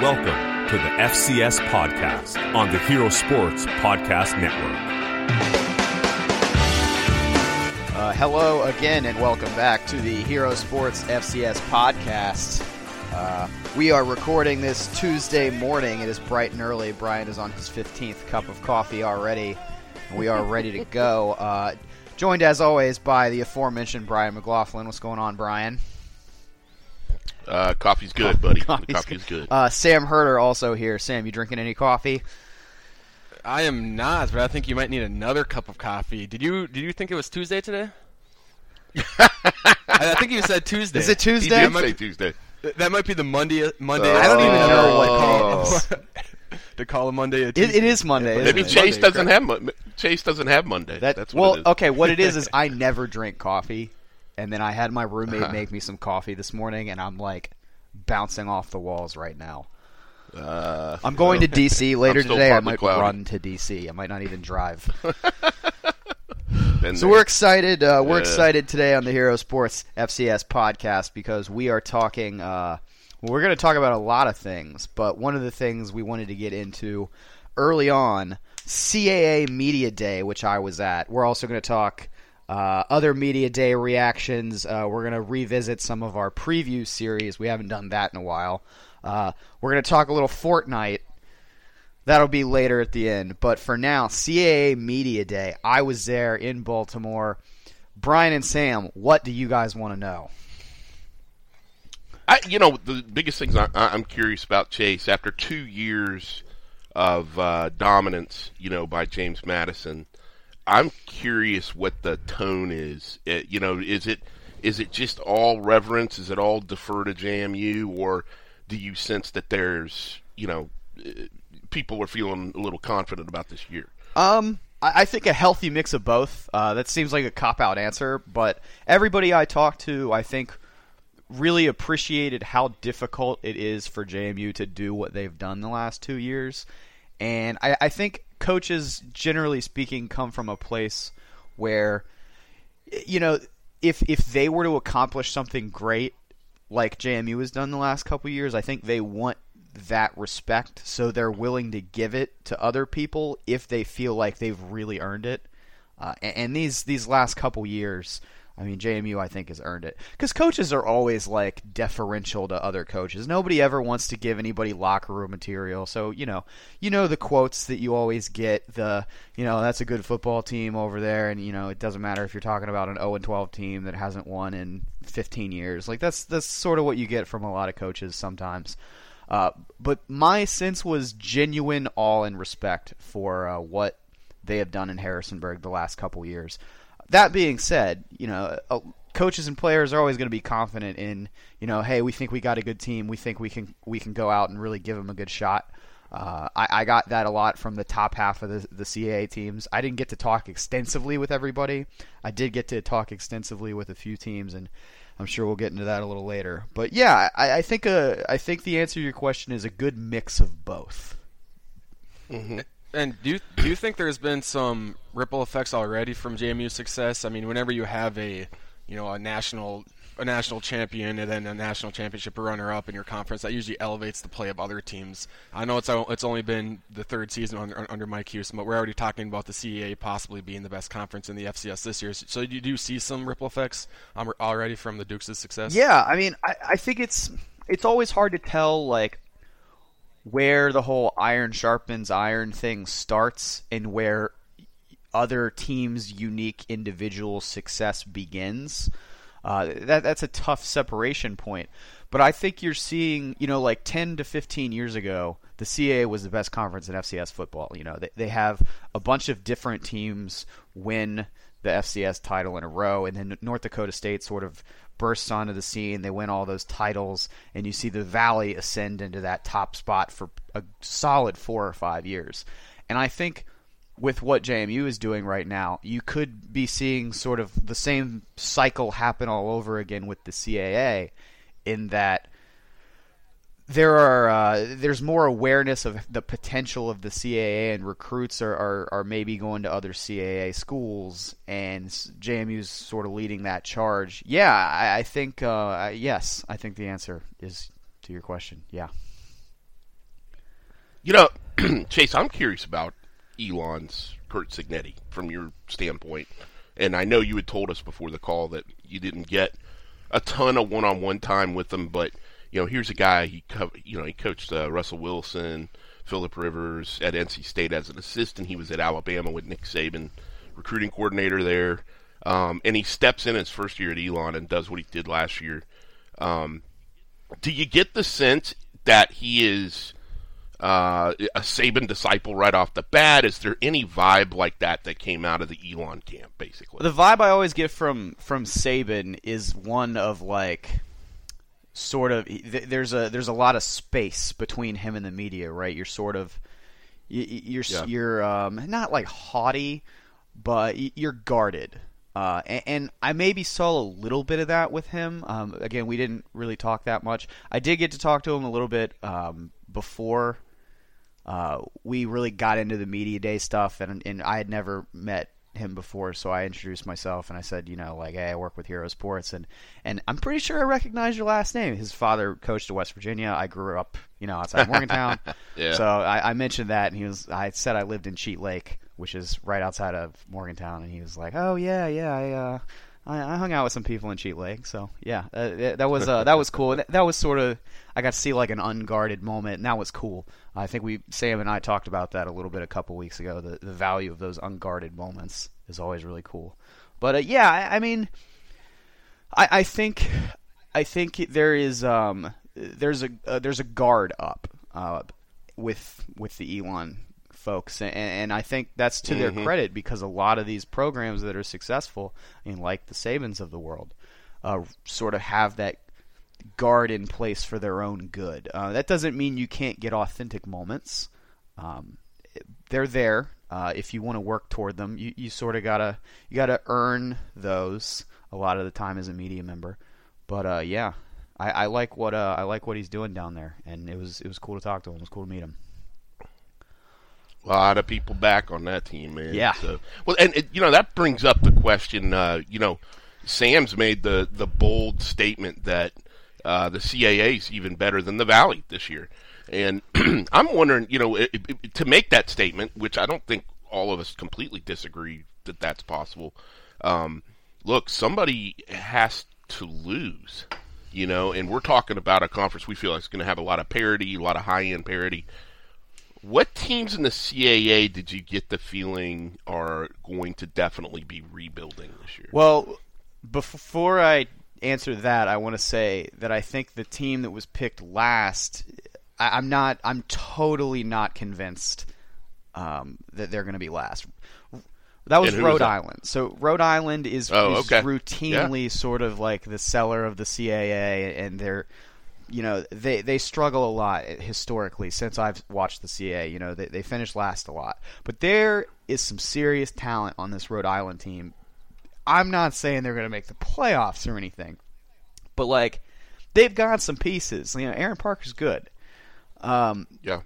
Welcome to the FCS Podcast on the Hero Sports Podcast Network. Uh, hello again, and welcome back to the Hero Sports FCS Podcast. Uh, we are recording this Tuesday morning. It is bright and early. Brian is on his 15th cup of coffee already. We are ready to go. Uh, joined, as always, by the aforementioned Brian McLaughlin. What's going on, Brian? Uh, coffee's good, buddy. Coffee's coffee's good. Uh, Sam Herder also here. Sam, you drinking any coffee? I am not, but I think you might need another cup of coffee. Did you did you think it was Tuesday today? I, I think you said Tuesday. Is it He Tuesday? did That might say be- Tuesday. That might be the Monday. Monday. I don't even know what Oh. day it is. to call a Monday a It, it is Monday. Yeah, isn't Maybe it? Chase Monday, doesn't correct. have Mon- Chase doesn't have Monday. That, That's well, it is. okay. What it is is I never drink coffee, and then I had my roommate Uh-huh. make me some coffee this morning, and I'm like bouncing off the walls right now. Uh, I'm going to DC later today. I might cloudy. run to DC. I might not even drive. So we're excited. Uh, we're Yeah. excited today on the Hero Sports FCS podcast because we are talking. Uh, well, we're going to talk about a lot of things, but one of the things we wanted to get into early on, CAA Media Day, which I was at. We're also going to talk uh, other Media Day reactions. Uh, we're going to revisit some of our preview series. We haven't done that in a while. Uh, we're going to talk a little Fortnite. That'll be later at the end. But for now, CAA Media Day. I was there in Baltimore. Brian and Sam, what do you guys want to know? I, you know, the biggest things I, I'm curious about Chase after two years of uh, dominance, you know, by James Madison. I'm curious what the tone is. It, you know, is it is it just all reverence? Is it all defer to JMU, or do you sense that there's, you know, uh, people are feeling a little confident about this year? Um, I think a healthy mix of both. Uh, that seems like a cop out answer, but everybody I talked to, I think, really appreciated how difficult it is for JMU to do what they've done the last two years. And I, I think coaches, generally speaking, come from a place where, you know, if if they were to accomplish something great like JMU has done the last couple years, I think they want that respect, so they're willing to give it to other people if they feel like they've really earned it. Uh, and, and these these last couple years, I mean, JMU I think has earned it because coaches are always like deferential to other coaches. Nobody ever wants to give anybody locker room material, so you know, you know the quotes that you always get. The you know that's a good football team over there, and you know it doesn't matter if you're talking about an 0 and 12 team that hasn't won in 15 years. Like that's that's sort of what you get from a lot of coaches sometimes. Uh, but my sense was genuine awe and respect for uh, what they have done in Harrisonburg the last couple years. That being said, you know, uh, coaches and players are always going to be confident in, you know, hey, we think we got a good team. We think we can we can go out and really give them a good shot. Uh, I, I got that a lot from the top half of the, the CAA teams. I didn't get to talk extensively with everybody. I did get to talk extensively with a few teams, and I'm sure we'll get into that a little later. But yeah, I, I think uh, I think the answer to your question is a good mix of both. And do you, do you think there's been some ripple effects already from JMU's success? I mean, whenever you have a you know a national a national champion and then a national championship runner up in your conference, that usually elevates the play of other teams. I know it's it's only been the third season under, under Mike Houston, but we're already talking about the CAA possibly being the best conference in the FCS this year. So you do see some ripple effects um, already from the Dukes' success? Yeah, I mean, I, I think it's it's always hard to tell like where the whole iron sharpens iron thing starts and where other teams' unique individual success begins. Uh, that that's a tough separation point. But I think you're seeing, you know, like 10 to 15 years ago, the CAA was the best conference in FCS football. You know, they, they have a bunch of different teams win the FCS title in a row, and then North Dakota State sort of bursts onto the scene. They win all those titles, and you see the Valley ascend into that top spot for a solid four or five years. And I think with what JMU is doing right now, you could be seeing sort of the same cycle happen all over again with the CAA, in that there are uh, there's more awareness of the potential of the CAA, and recruits are, are, are maybe going to other CAA schools, and JMU's sort of leading that charge. Yeah, I, I think uh, yes, I think the answer is to your question. Yeah. You know, Chase, I'm curious about Elon's Curt Cignetti from your standpoint, and I know you had told us before the call that you didn't get a ton of one-on-one time with him, but you know, here's a guy he co- you know he coached uh, Russell Wilson, Philip Rivers at NC State as an assistant. He was at Alabama with Nick Saban, recruiting coordinator there, um, and he steps in his first year at Elon and does what he did last year. Um, do you get the sense that he is uh, a Saban disciple right off the bat? Is there any vibe like that that came out of the Elon camp, basically? The vibe I always get from from Saban is one of like sort of there's a there's a lot of space between him and the media, right? You're sort of you're yeah. you're um, not like haughty, but you're guarded. Uh, and, and, I maybe saw a little bit of that with him. Um, again, we didn't really talk that much. I did get to talk to him a little bit um, before uh, we really got into the media day stuff, and, and I had never met him before, so I introduced myself and I said, you know, like, hey, I work with Hero Sports, and and I'm pretty sure I recognize your last name. His father coached at West Virginia. I grew up, you know, outside Morgantown. yeah. So I, I, mentioned that, and he was, I said I lived in Cheat Lake, which is right outside of Morgantown, and he was like, oh yeah, yeah, I. Uh, I, I hung out with some people in Cheat Lake, so yeah, uh, that was uh, that was cool. That, that was sort of I got to see like an unguarded moment, and that was cool. I think we Sam and I talked about that a little bit a couple weeks ago. The the value of those unguarded moments is always really cool. But uh, yeah, I, I, mean, I, I think I think there is um there's a uh, there's a guard up uh, with with the Elon folks, and, and I think that's to mm-hmm. their credit because a lot of these programs that are successful, I mean, like the Sabans of the world, uh, sort of have that guard in place for their own good. Uh, that doesn't mean you can't get authentic moments. Um, they're there. Uh, if you want to work toward them, you, you sort of gotta you gotta earn those a lot of the time as a media member. But uh, yeah, I, I, like what uh, I like what he's doing down there, and it was it was cool to talk to him. It was cool to meet him. A lot of people back on that team, man. Yeah. So, well, and it, you know that brings up the question. Uh, you know, Sam's made the the bold statement that uh, the CAA is even better than the Valley this year. And I'm wondering, you know, it, it, to make that statement, which I don't think all of us completely disagree that that's possible. Um, look, somebody has to lose, you know, and we're talking about a conference we feel like is going to have a lot of parity, a lot of high end parity. What teams in the CAA did you get the feeling are going to definitely be rebuilding this year? Well, before I answer that, I want to say that I think the team that was picked last, I, am not, I'm totally not convinced um, that they're going to be last. That was Rhode Island. So Rhode Island is, oh, is okay. routinely yeah. sort of like the cellar of the CAA, and they're, you know, they they struggle a lot historically since I've watched the CA. You know, they they finish last a lot, but there is some serious talent on this Rhode Island team I'm not saying they're going to make the playoffs or anything, but like they've got some pieces. You know, Aaron Parker's good. Um, yeah.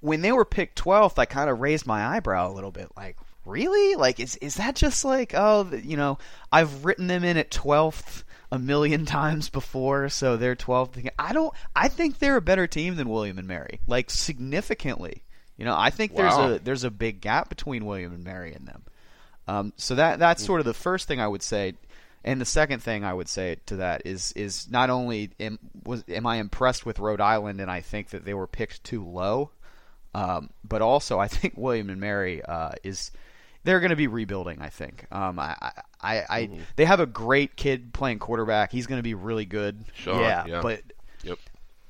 When they were picked 12th, I kind of raised my eyebrow a little bit. Like, really? Like, is is that just like, oh, you know, I've written them in at 12th a million times before, so they're 12th. I don't. I think they're a better team than William and Mary, like significantly. You know, I think wow. there's a there's a big gap between William and Mary and them. Um, so that that's sort of the first thing I would say, and the second thing I would say to that is is not only am, was am I impressed with Rhode Island, and I think that they were picked too low, um, but also I think William and Mary uh, is they're going to be rebuilding. I think. Um, I, I, I mm-hmm. they have a great kid playing quarterback. He's going to be really good. Sure, yeah, yeah, but yep.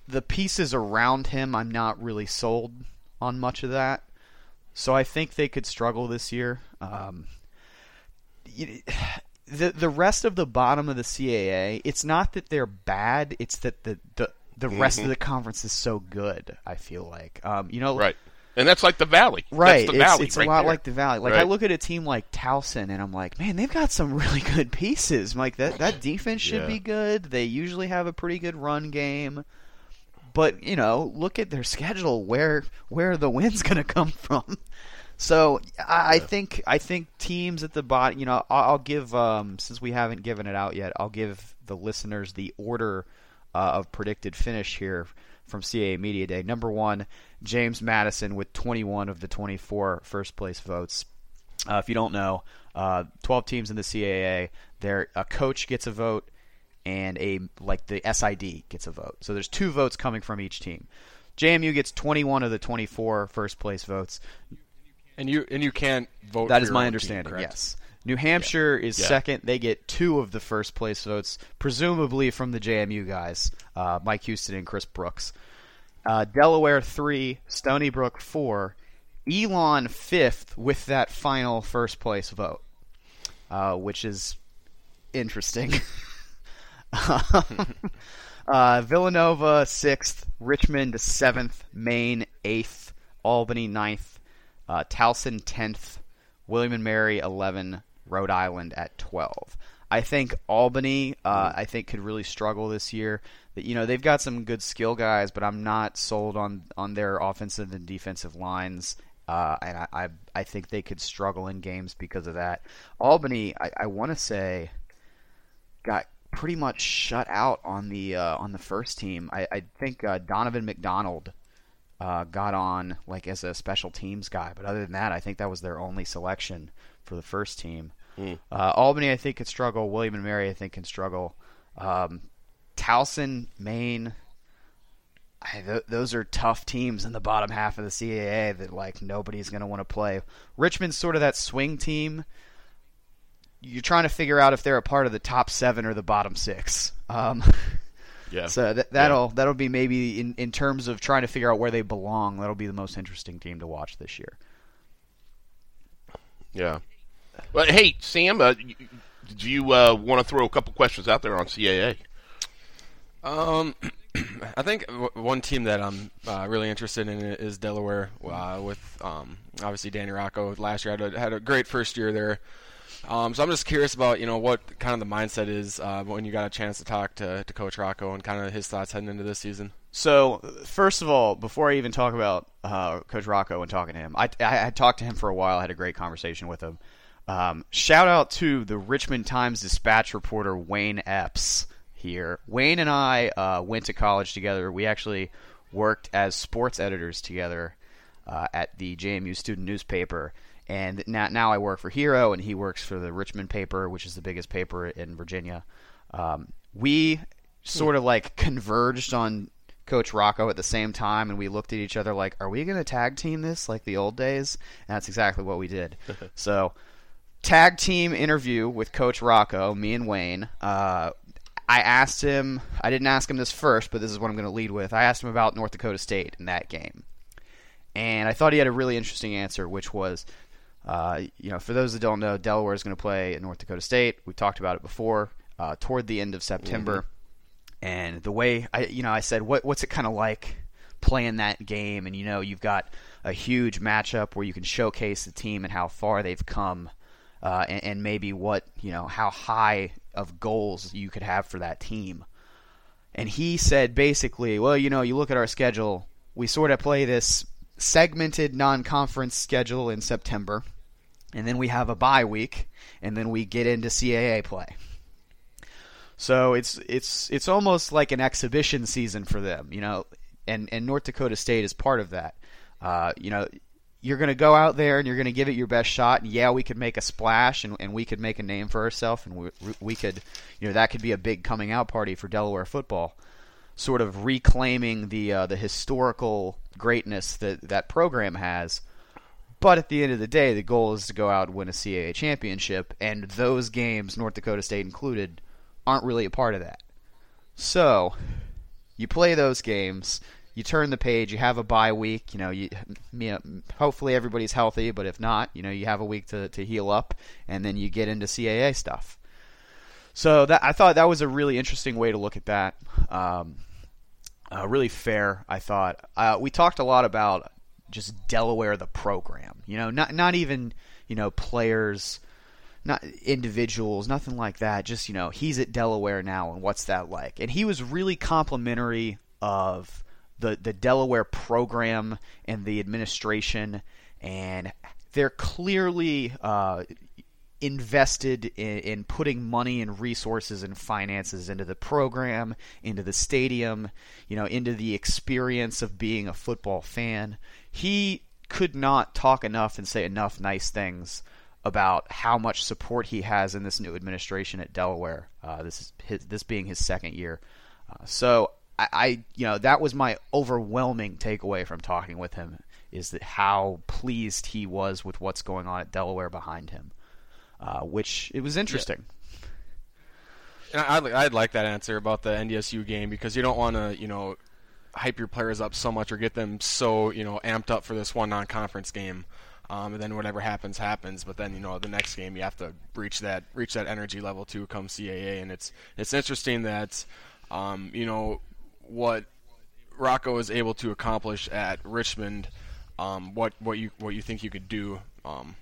the pieces around him, I'm not really sold on much of that. So I think they could struggle this year. Um, the the rest of the bottom of the CAA, it's not that they're bad; it's that the the, the rest mm-hmm. of the conference is so good. I feel like, um, you know, right. And that's like the Valley, right? The valley it's, right a lot there. like the Valley. Like right. I look at a team like Towson, and I'm like, man, they've got some really good pieces. Like that that defense should yeah. be good. They usually have a pretty good run game. But you know, look at their schedule. Where where the wins going to come from? So I, I think I think teams at the bottom. You know, I'll, I'll give um, since we haven't given it out yet. I'll give the listeners the order uh, of predicted finish here from CAA Media Day. Number one, James Madison with 21 of the 24 first place votes. Uh, if you don't know, uh, 12 teams in the CAA. There, a coach gets a vote, and a like the SID gets a vote. So there's two votes coming from each team. JMU gets 21 of the 24 first place votes. And you and you can't vote. That is my understanding. Team, yes. New Hampshire is Yeah. second. They get two of the first place votes, presumably from the JMU guys, uh, Mike Houston and Chris Brooks. Uh, Delaware three, Stony Brook four, Elon fifth with that final first place vote, uh, which is interesting. uh, Villanova sixth, Richmond seventh, Maine eighth, Albany ninth, uh, Towson tenth, William and Mary eleven, Rhode Island at twelve. I think Albany, uh, I think could really struggle this year. You know they've got some good skill guys, but I'm not sold on on their offensive and defensive lines. Uh, and I, I I think they could struggle in games because of that. Albany, I, I want to say, got pretty much shut out on the uh, on the first team. I, I think uh, Donovan McDonald uh, got on like as a special teams guy, but other than that, I think that was their only selection for the first team. Uh, Albany, I think, could struggle. William and Mary, I think, can struggle. Um, Towson, Maine. I, th- those are tough teams in the bottom half of the CAA that like nobody's going to want to play. Richmond's sort of that swing team. You're trying to figure out if they're a part of the top seven or the bottom six. Um, Yeah. so that, that'll that'll be maybe in, in terms of trying to figure out where they belong. That'll be the most interesting team to watch this year. Yeah. Well, hey, Sam, uh, y- did you uh, want to throw a couple questions out there on CAA? Um, I think w- one team that I'm uh, really interested in is Delaware. Uh, with um, obviously Danny Rocco last year had a, had a great first year there. Um, so I'm just curious about you know what kind of the mindset is uh, when you got a chance to talk to, to Coach Rocco and kind of his thoughts heading into this season. So first of all, before I even talk about uh, Coach Rocco and talking to him, I, I, I talked to him for a while. I had a great conversation with him. Um, shout out to the Richmond Times Dispatch reporter Wayne Epps here. Wayne and I uh, went to college together. We actually worked as sports editors together uh, at the JMU student newspaper. And now, now I work for Hero, and he works for the Richmond paper, which is the biggest paper in Virginia. Um, we sort of like converged on Coach Rocco at the same time, and we looked at each other like, "Are we going to tag team this like the old days?" And that's exactly what we did. so, tag team interview with Coach Rocco, me and Wayne. Uh, I asked him. I didn't ask him this first, but this is what I'm going to lead with. I asked him about North Dakota State in that game, and I thought he had a really interesting answer, which was, uh, you know, for those that don't know, Delaware is going to play at North Dakota State. We talked about it before. Uh, toward the end of September, and the way I, you know, I said, what, what's it kind of like playing that game? And you know, you've got a huge matchup where you can showcase the team and how far they've come, uh, and, and maybe what you know, how high of goals you could have for that team. And he said basically, well, you know, you look at our schedule, we sort of play this segmented non-conference schedule in September, and then we have a bye week, and then we get into CAA play. So it's it's it's almost like an exhibition season for them, you know, and and North Dakota State is part of that. Uh, you know, you're going to go out there and you're going to give it your best shot. And yeah, we could make a splash and, and we could make a name for ourselves, and we we could, you know, that could be a big coming out party for Delaware football, sort of reclaiming the uh, the historical greatness that that program has. But at the end of the day, the goal is to go out and win a CAA championship, and those games, North Dakota State included, aren't really a part of that. So, you play those games, you turn the page, you have a bye week, you know, you, you know, hopefully everybody's healthy, but if not, you know, you have a week to, to heal up, and then you get into CAA stuff. So that I thought that was a really interesting way to look at that. Um, uh, really fair, I thought. Uh, we talked a lot about just Delaware, the program. You know, not not even you know players, not individuals, nothing like that. Just you know, he's at Delaware now, and what's that like? And he was really complimentary of the the Delaware program and the administration, and they're clearly. Uh, invested in, in, putting money and resources and finances into the program, into the stadium, you know, into the experience of being a football fan. He could not talk enough and say enough nice things about how much support he has in this new administration at Delaware. Uh, this is his, this being his second year. Uh, so I, I, you know, that was my overwhelming takeaway from talking with him is that how pleased he was with what's going on at Delaware behind him, uh, which it was interesting. Yeah. I'd, I'd like that answer about the NDSU game because you don't want to, you know, hype your players up so much or get them so, you know, amped up for this one non-conference game. Um, and then whatever happens happens. But then you know the next game you have to reach that reach that energy level to come CAA, and it's it's interesting that um, you know what Rocco was able to accomplish at Richmond um, what what you what you think you could do um,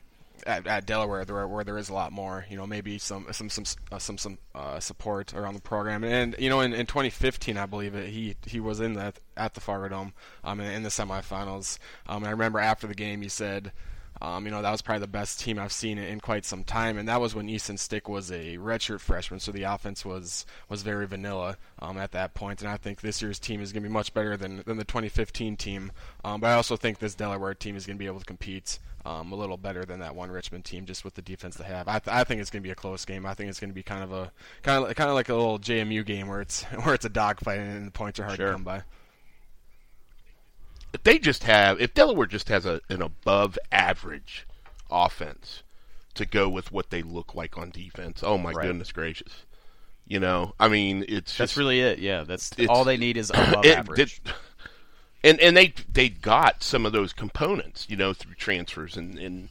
at, at Delaware, where, where there is a lot more. You know, maybe some some some uh, some some uh, support around the program. And you know, in, in 2015, I believe it, he he was in that at the Fargo Dome um, in, in the semifinals. Um, and I remember after the game, he said. Um, you know, that was probably the best team I've seen in quite some time, and that was when Easton Stick was a redshirt freshman, so the offense was was very vanilla um, at that point. And I think this year's team is going to be much better than, than the 2015 team. Um, but I also think this Delaware team is going to be able to compete um, a little better than that one Richmond team, just with the defense they have. I, th- I think it's going to be a close game. I think it's going to be kind of a kind of kind of like a little JMU game where it's where it's a dogfight and the points are hard sure. to come by if they just have if Delaware just has a, an above average offense to go with what they look like on defense. Oh my right. goodness gracious. You know, I mean, it's just, That's really it. Yeah, that's all they need is above it, average. It, and and they they got some of those components, you know, through transfers and and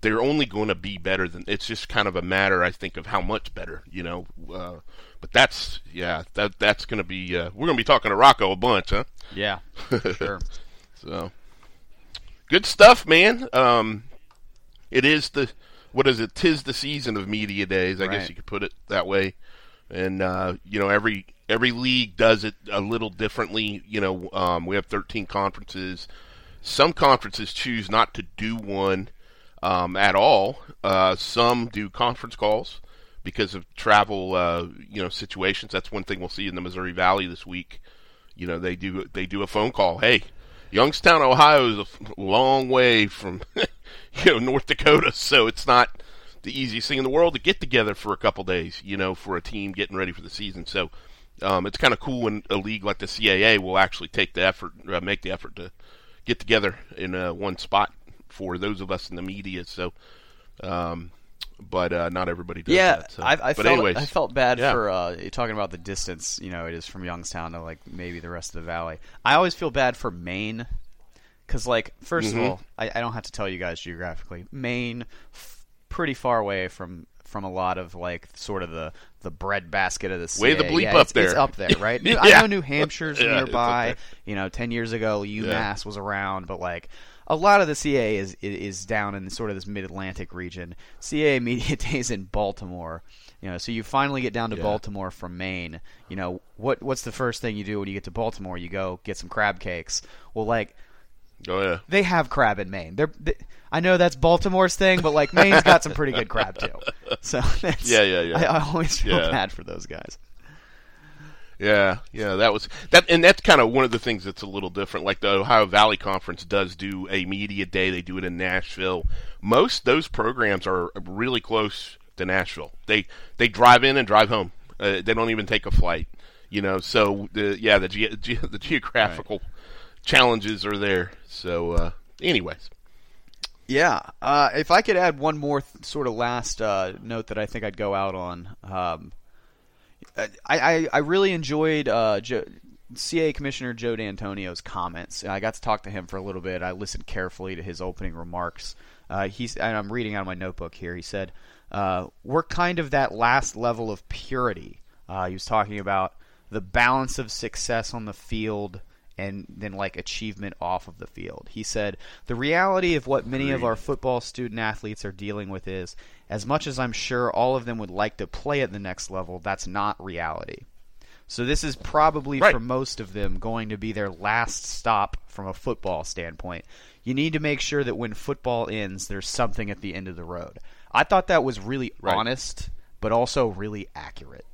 they're only going to be better than it's just kind of a matter I think of how much better, you know. Uh, but that's yeah, that that's going to be uh, we're going to be talking to Rocco a bunch, huh? Yeah. Sure. So good stuff, man. Um, it is the what is it? Tis the season of media days. I right. guess you could put it that way. And uh, you know, every every league does it a little differently. You know, um, we have 13 conferences. Some conferences choose not to do one um, at all. Uh, some do conference calls because of travel, uh, you know, situations. That's one thing we'll see in the Missouri Valley this week. You know, they do they do a phone call. Hey, Youngstown, Ohio is a long way from you know North Dakota, so it's not the easiest thing in the world to get together for a couple days, you know, for a team getting ready for the season. So um, it's kind of cool when a league like the CAA will actually take the effort, uh, make the effort to get together in uh, one spot for those of us in the media. So um, but uh, not everybody does. Yeah, that, so. I, I but felt anyways, I felt bad yeah. for uh, talking about the distance. You know, it is from Youngstown to like maybe the rest of the valley. I always feel bad for Maine because, like, 1st mm-hmm. of all, I, I, don't have to tell you guys geographically. Maine, f- pretty far away from from a lot of like sort of the the breadbasket of the CA. Way the bleep yeah, up it's, there. It's up there, right? yeah. I know New Hampshire's nearby. You know, ten years ago UMass was around, but like a lot of the CA is is down in sort of this mid Atlantic region. CA media days in Baltimore. You know, so you finally get down to yeah. Baltimore from Maine. You know, what what's the first thing you do when you get to Baltimore? You go get some crab cakes. Well, like, oh yeah, they have crab in Maine. They're, they, I know that's Baltimore's thing, but like Maine's got some pretty good crab too. So yeah, yeah, yeah. I, I always feel yeah. bad for those guys. Yeah, yeah, that was that, and that's kind of one of the things that's a little different. Like the Ohio Valley Conference does do a media day; they do it in Nashville. Most those programs are really close to Nashville. They they drive in and drive home. Uh, they don't even take a flight. You know, so the yeah the ge- ge- the geographical right. challenges are there. So, uh, anyways. Yeah, uh, if I could add one more th- sort of last uh, note that I think I'd go out on. Um, I, I, I really enjoyed uh, CA Commissioner Joe D'Antonio's comments. I got to talk to him for a little bit. I listened carefully to his opening remarks. Uh, he's and I'm reading out of my notebook here. He said, uh, "We're kind of that last level of purity." Uh, he was talking about the balance of success on the field and then like achievement off of the field. He said, "The reality of what many of our football student athletes are dealing with is as much as I'm sure all of them would like to play at the next level, that's not reality. So this is probably Right. for most of them going to be their last stop from a football standpoint. You need to make sure that when football ends, there's something at the end of the road. I thought that was really Right. honest, but also really accurate.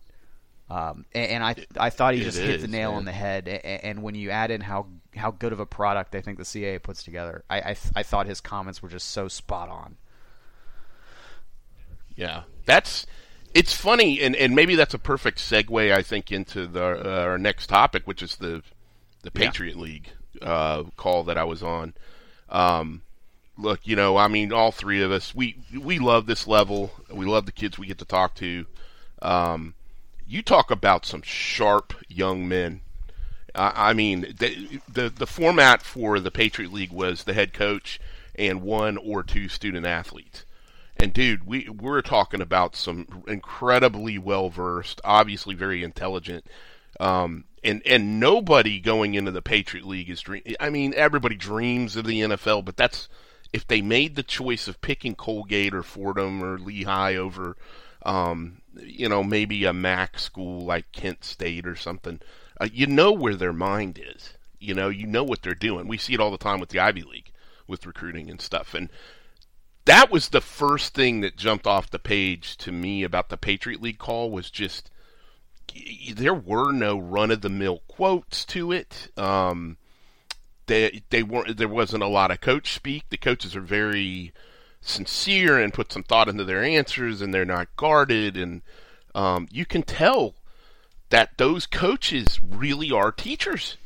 Um, and, and I I thought he It just hit the nail man. on the head. And when you add in how how good of a product I think the CAA puts together, I I, th- I thought his comments were just so spot on. Yeah, that's it's funny, and, and maybe that's a perfect segue, I think, into the uh, our next topic, which is the the Yeah. Patriot League uh, call that I was on. Um, look, you know, I mean, all three of us, we we love this level. We love the kids we get to talk to. Um, you talk about some sharp young men. I I mean, the, the the format for the Patriot League was the head coach and one or two student athletes. And dude, we we're talking about some incredibly well versed, obviously very intelligent, um, and and nobody going into the Patriot League is dream. I mean, everybody dreams of the NFL, but that's if they made the choice of picking Colgate or Fordham or Lehigh over, um, you know, maybe a MAC school like Kent State or something, uh, you know where their mind is. You know, you know what they're doing. We see it all the time with the Ivy League with recruiting and stuff, and that was the first thing that jumped off the page to me about the Patriot League call was just there were no run of the mill quotes to it. Um, they they weren't there wasn't a lot of coach speak. The coaches are very sincere and put some thought into their answers, and they're not guarded, and um, you can tell that those coaches really are teachers.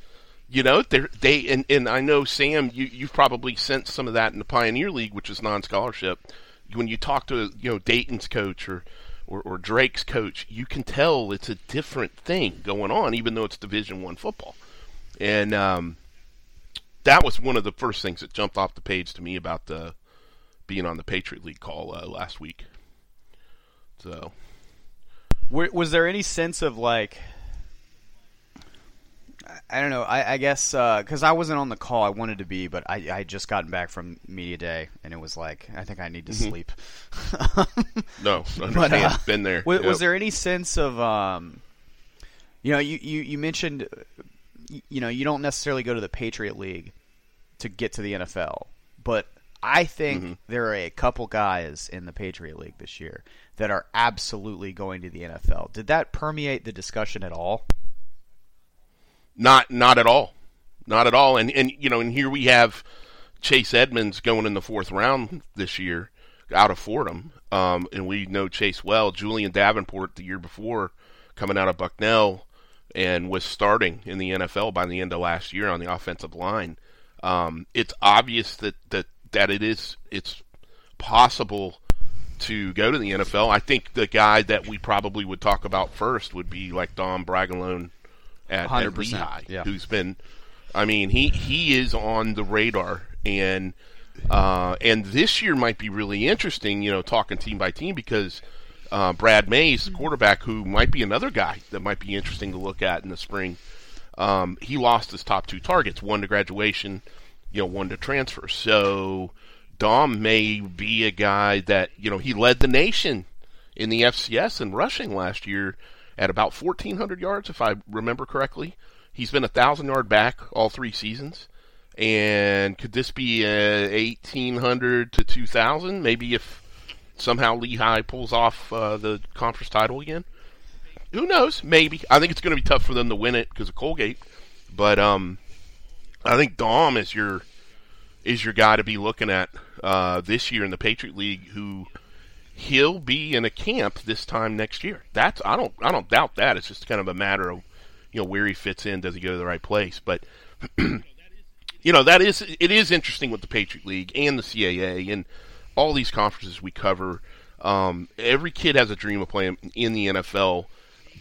You know, they they and, and I know Sam, you you've probably sensed some of that in the Pioneer League, which is non-scholarship. When you talk to you know Dayton's coach or, or or Drake's coach, you can tell it's a different thing going on, even though it's Division One football. And um, that was one of the first things that jumped off the page to me about the being on the Patriot League call uh, last week. So was there any sense of like I- don't know. I, I guess because I wasn't on the call, I wanted to be, but I I had just gotten back from media day, and it was like I think I need to sleep. no, understand. But, uh, Been there. Was, Yep. was there any sense of um, you know, you you, you mentioned, you know, you don't necessarily go to the Patriot League to get to the NFL, but I think Mm-hmm. there are a couple guys in the Patriot League this year that are absolutely going to the NFL. Did that permeate the discussion at all? Not not at all, not at all. And and you know, and here we have Chase Edmonds going in the fourth round this year out of Fordham, um, and we know Chase well. Julian Davenport the year before coming out of Bucknell and was starting in the NFL by the end of last year on the offensive line. Um, it's obvious that that that it is it's possible to go to the NFL. I think the guy that we probably would talk about first would be like Dom Bragalone at, at 100%, Lehigh, yeah. who's been. I mean, he he is on the radar, and uh, and this year might be really interesting. You know, talking team by team because uh, Brad Mayes, quarterback, who might be another guy that might be interesting to look at in the spring. Um, he lost his top two targets, one to graduation, you know, one to transfer. So Dom may be a guy that you know he led the nation in the FCS in rushing last year at about 1,400 yards, if I remember correctly. He's been a thousand yard back all three seasons. And could this be a 1,800 to 2,000? Maybe if somehow Lehigh pulls off uh, the conference title again. Who knows? Maybe. I think it's going to be tough for them to win it because of Colgate. But um, I think Dom is your is your guy to be looking at uh, this year in the Patriot League. Who he'll be in a camp this time next year. That's I don't I don't doubt that. It's just kind of a matter of you know where he fits in. Does he go to the right place? But you know that is it is interesting with the Patriot League and the CAA and all these conferences we cover. Um, every kid has a dream of playing in the NFL,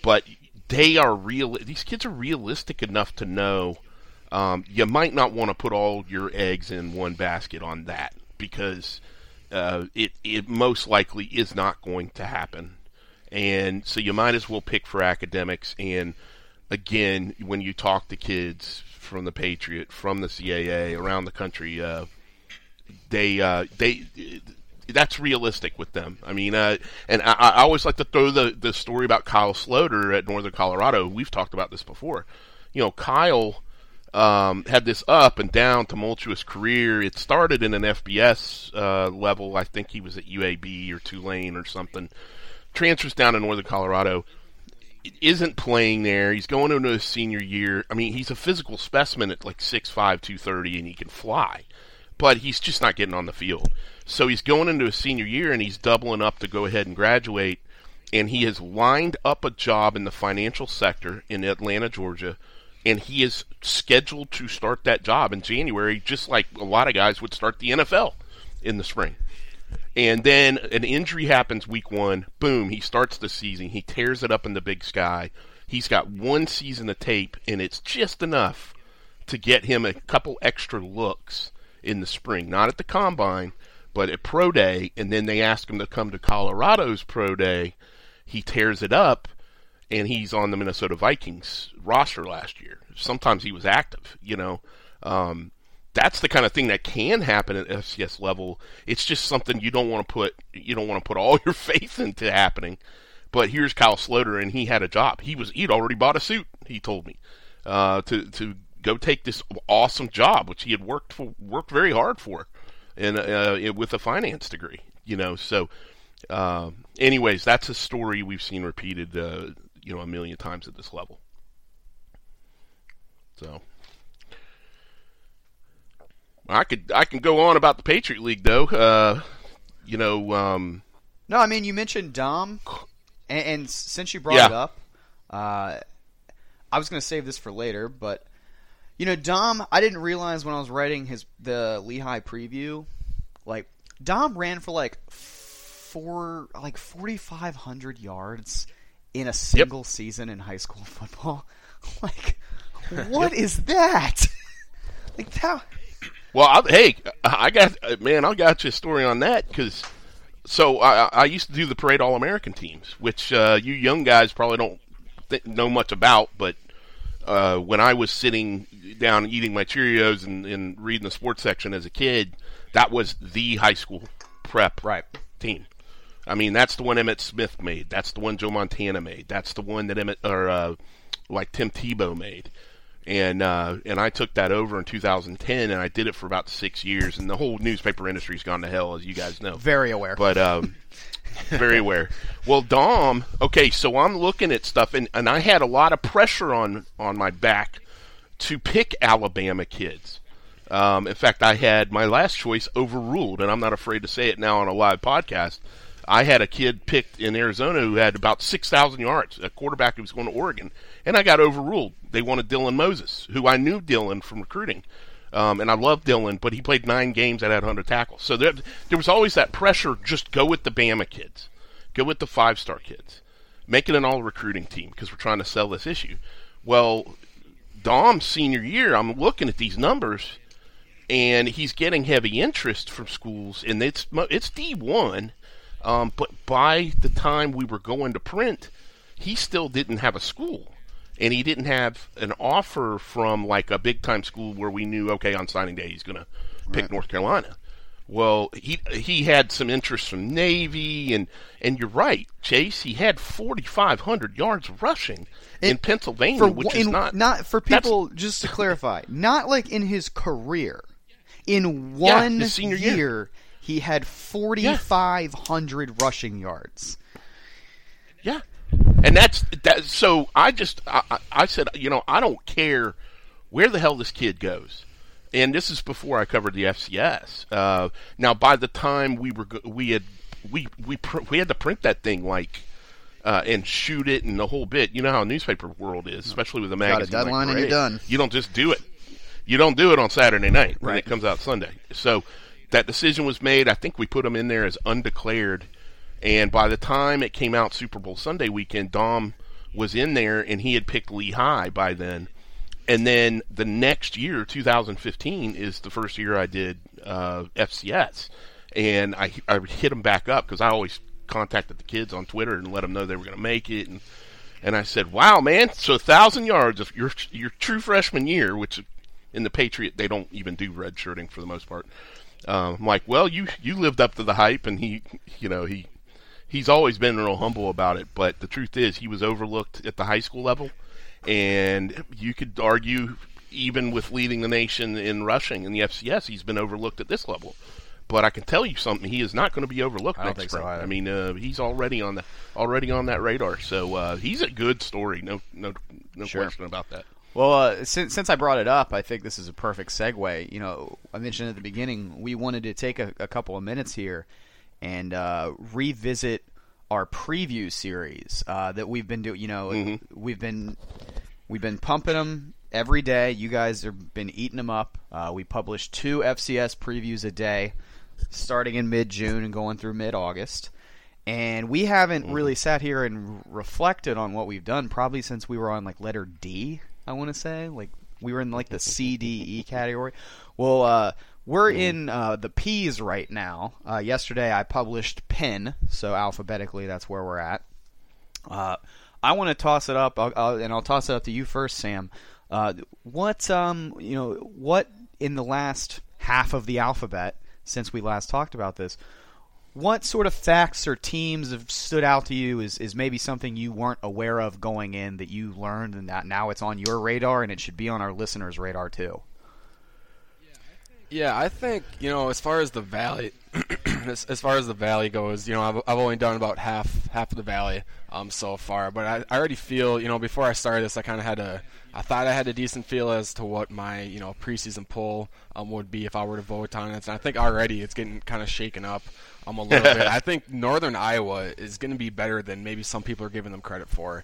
but they are real. These kids are realistic enough to know um, you might not want to put all your eggs in one basket on that because uh, it it most likely is not going to happen, and so you might as well pick for academics. And again, when you talk to kids from the Patriot, from the CAA around the country, uh, they uh, they that's realistic with them. I mean, uh, and I, I always like to throw the the story about Kyle Sloter at Northern Colorado. We've talked about this before. You know, Kyle um, had this up and down tumultuous career. It started in an FBS uh, level. I think he was at UAB or Tulane or something. Transfers down to Northern Colorado. Isn't playing there. He's going into his senior year. I mean, he's a physical specimen at like 6'5", 230, and he can fly. But he's just not getting on the field. So he's going into his senior year, and he's doubling up to go ahead and graduate. And he has lined up a job in the financial sector in Atlanta, Georgia – and he is scheduled to start that job in January, just like a lot of guys would start the NFL in the spring. And then an injury happens week one. Boom, he starts the season. He tears it up in the big sky. He's got one season of tape, and it's just enough to get him a couple extra looks in the spring. Not at the combine, but at pro day. And then they ask him to come to Colorado's pro day. He tears it up, and he's on the Minnesota Vikings roster last year. Sometimes he was active, you know. Um, that's the kind of thing that can happen at FCS level. It's just something you don't want to put you don't want to put all your faith into happening. But here's Kyle Sloter, and he had a job. He was he'd already bought a suit. He told me uh, to to go take this awesome job, which he had worked for, worked very hard for, and uh, with a finance degree. You know, so. Uh, anyways, that's a story we've seen repeated uh, you know a million times at this level. So I could I can go on about the Patriot League though. Uh, you know. Um, no, I mean you mentioned Dom, and, and since you brought yeah. it up, uh, I was going to save this for later, but you know Dom, I didn't realize when I was writing his the Lehigh preview, like Dom ran for like four like forty five hundred yards in a single yep. season in high school football. like, what is that? like that. Well, I, hey, I got man, I got you a story on that because so I, I used to do the parade All American teams, which uh, you young guys probably don't th- know much about, but uh, when I was sitting down eating my Cheerios and, and, reading the sports section as a kid, that was the high school prep right. team. I mean, that's the one Emmitt Smith made. That's the one Joe Montana made. That's the one that Emmett or uh, like Tim Tebow made. And uh, and I took that over in 2010, and I did it for about six years. And the whole newspaper industry's gone to hell, as you guys know. Very aware, but um, very aware. Well, Dom. Okay, so I'm looking at stuff, and, and I had a lot of pressure on on my back to pick Alabama kids. Um, in fact, I had my last choice overruled, and I'm not afraid to say it now on a live podcast. I had a kid picked in Arizona who had about 6,000 yards, a quarterback who was going to Oregon, and I got overruled. They wanted Dylan Moses, who I knew Dylan from recruiting. Um, and I love Dylan, but he played nine games that had 100 tackles. So there, there was always that pressure just go with the Bama kids, go with the five star kids, make it an all recruiting team because we're trying to sell this issue. Well, Dom's senior year, I'm looking at these numbers, and he's getting heavy interest from schools, and it's it's D1 um, but by the time we were going to print, he still didn't have a school. And he didn't have an offer from like a big time school where we knew, okay, on signing day he's going to pick right. North Carolina. Well, he he had some interest from Navy, and and you're right, Chase. He had 4,500 yards rushing in, in Pennsylvania, for, which is not not for people. Just to clarify, not like in his career. In one yeah, senior year, year, he had 4,500 yeah. rushing yards. Yeah. And that's that. So I just I, I said, you know, I don't care where the hell this kid goes. And this is before I covered the FCS. Uh, now, by the time we were we had we we pr- we had to print that thing like uh, and shoot it and the whole bit. You know how a newspaper world is, especially with a magazine. Got a deadline like and you're done. You don't just do it. You don't do it on Saturday night when right. it comes out Sunday. So that decision was made. I think we put him in there as undeclared. And by the time it came out Super Bowl Sunday weekend, Dom was in there and he had picked Lehigh by then. And then the next year, 2015, is the first year I did uh, FCS. And I, I hit him back up because I always contacted the kids on Twitter and let them know they were going to make it. And and I said, "Wow, man! So a thousand yards of your your true freshman year, which in the Patriot they don't even do redshirting for the most part. Um, I'm like, well, you you lived up to the hype, and he, you know, he he's always been real humble about it. But the truth is, he was overlooked at the high school level, and you could argue even with leading the nation in rushing in the FCS, he's been overlooked at this level. But I can tell you something: he is not going to be overlooked I next so spring. either. I mean, uh, he's already on the already on that radar. So uh, he's a good story. No, no, no Sure. question about that. Well, uh, since since I brought it up, I think this is a perfect segue. You know, I mentioned at the beginning we wanted to take a, a couple of minutes here and uh, revisit our preview series uh, that we've been doing. You know, we've been we've been pumping them every day. You guys have been eating them up. Uh, we publish two FCS previews a day, starting in mid June and going through mid August. And we haven't really sat here and reflected on what we've done probably since we were on like letter D. I want to say like we were in like the C D E category. Well, uh, we're in uh, the P's right now. Uh, yesterday I published Pin, so alphabetically that's where we're at. Uh, I want to toss it up, I'll, I'll, and I'll toss it up to you first, Sam. Uh, what um, you know, what in the last half of the alphabet since we last talked about this? What sort of facts or teams have stood out to you? Is is maybe something you weren't aware of going in that you learned, and that now it's on your radar, and it should be on our listeners' radar too. Yeah, I think you know as far as the valley, as, as far as the valley goes, you know I've, I've only done about half half of the valley um so far, but I, I already feel you know before I started this I kind of had a I thought I had a decent feel as to what my you know preseason poll um would be if I were to vote on it, and I think already it's getting kind of shaken up um a little bit. I think Northern Iowa is going to be better than maybe some people are giving them credit for.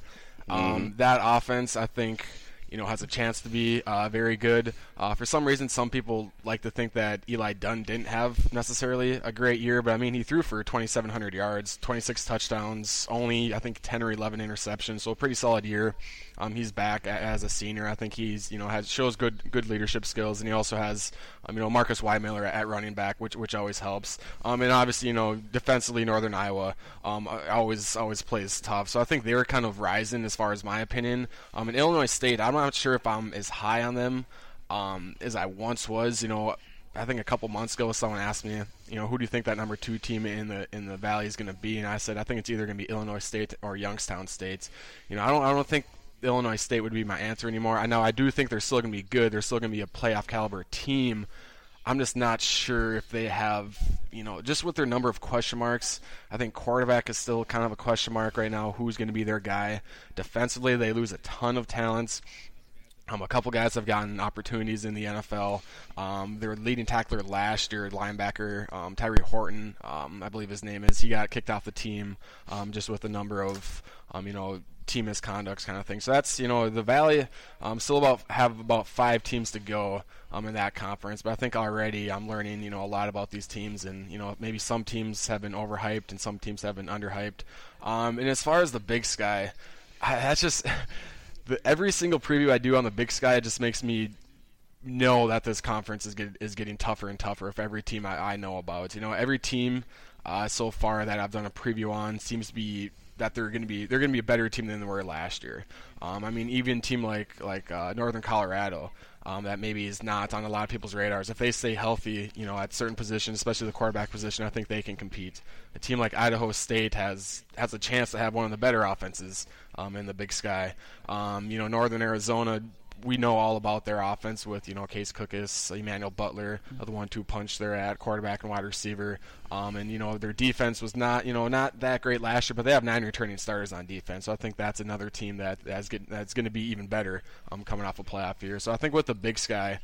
Um, That offense, I think you know, has a chance to be uh, very good. Uh, for some reason, some people like to think that Eli Dunn didn't have necessarily a great year, but I mean, he threw for 2,700 yards, 26 touchdowns, only I think 10 or 11 interceptions, so a pretty solid year. Um, he's back as a senior. I think he's you know has shows good good leadership skills, and he also has um, you know Marcus Weymiller at, at running back, which which always helps. Um, and obviously you know defensively, Northern Iowa um, always always plays tough. So I think they're kind of rising as far as my opinion. Um, in Illinois State, I'm not sure if I'm as high on them um, as I once was. You know, I think a couple months ago, someone asked me, you know, who do you think that number two team in the in the Valley is going to be? And I said, I think it's either going to be Illinois State or Youngstown State. You know, I don't I don't think Illinois State would be my answer anymore. I know I do think they're still going to be good. They're still going to be a playoff caliber team. I'm just not sure if they have, you know, just with their number of question marks. I think quarterback is still kind of a question mark right now. Who's going to be their guy? Defensively, they lose a ton of talents. Um, a couple guys have gotten opportunities in the NFL. Um, their leading tackler last year, linebacker um, Tyree Horton, um, I believe his name is. He got kicked off the team um, just with a number of, um, you know, team misconducts kind of thing. So that's you know the Valley um, still about have about five teams to go um, in that conference. But I think already I'm learning you know a lot about these teams, and you know maybe some teams have been overhyped and some teams have been underhyped. Um, and as far as the Big Sky, I, that's just the, every single preview I do on the Big Sky it just makes me know that this conference is get, is getting tougher and tougher. If every team I, I know about, you know, every team uh, so far that I've done a preview on seems to be that they're going to be they're going to be a better team than they were last year. Um, I mean, even team like like uh, Northern Colorado. Um, that maybe is not on a lot of people's radars. If they stay healthy, you know, at certain positions, especially the quarterback position, I think they can compete. A team like Idaho State has has a chance to have one of the better offenses um, in the Big Sky. Um, you know, Northern Arizona we know all about their offense with you know Case Cookus, Emmanuel Butler, uh, the one-two punch they're at quarterback and wide receiver, um, and you know their defense was not you know not that great last year, but they have nine returning starters on defense, so I think that's another team that that's get, that's going to be even better um, coming off a playoff year. So I think with the Big Sky,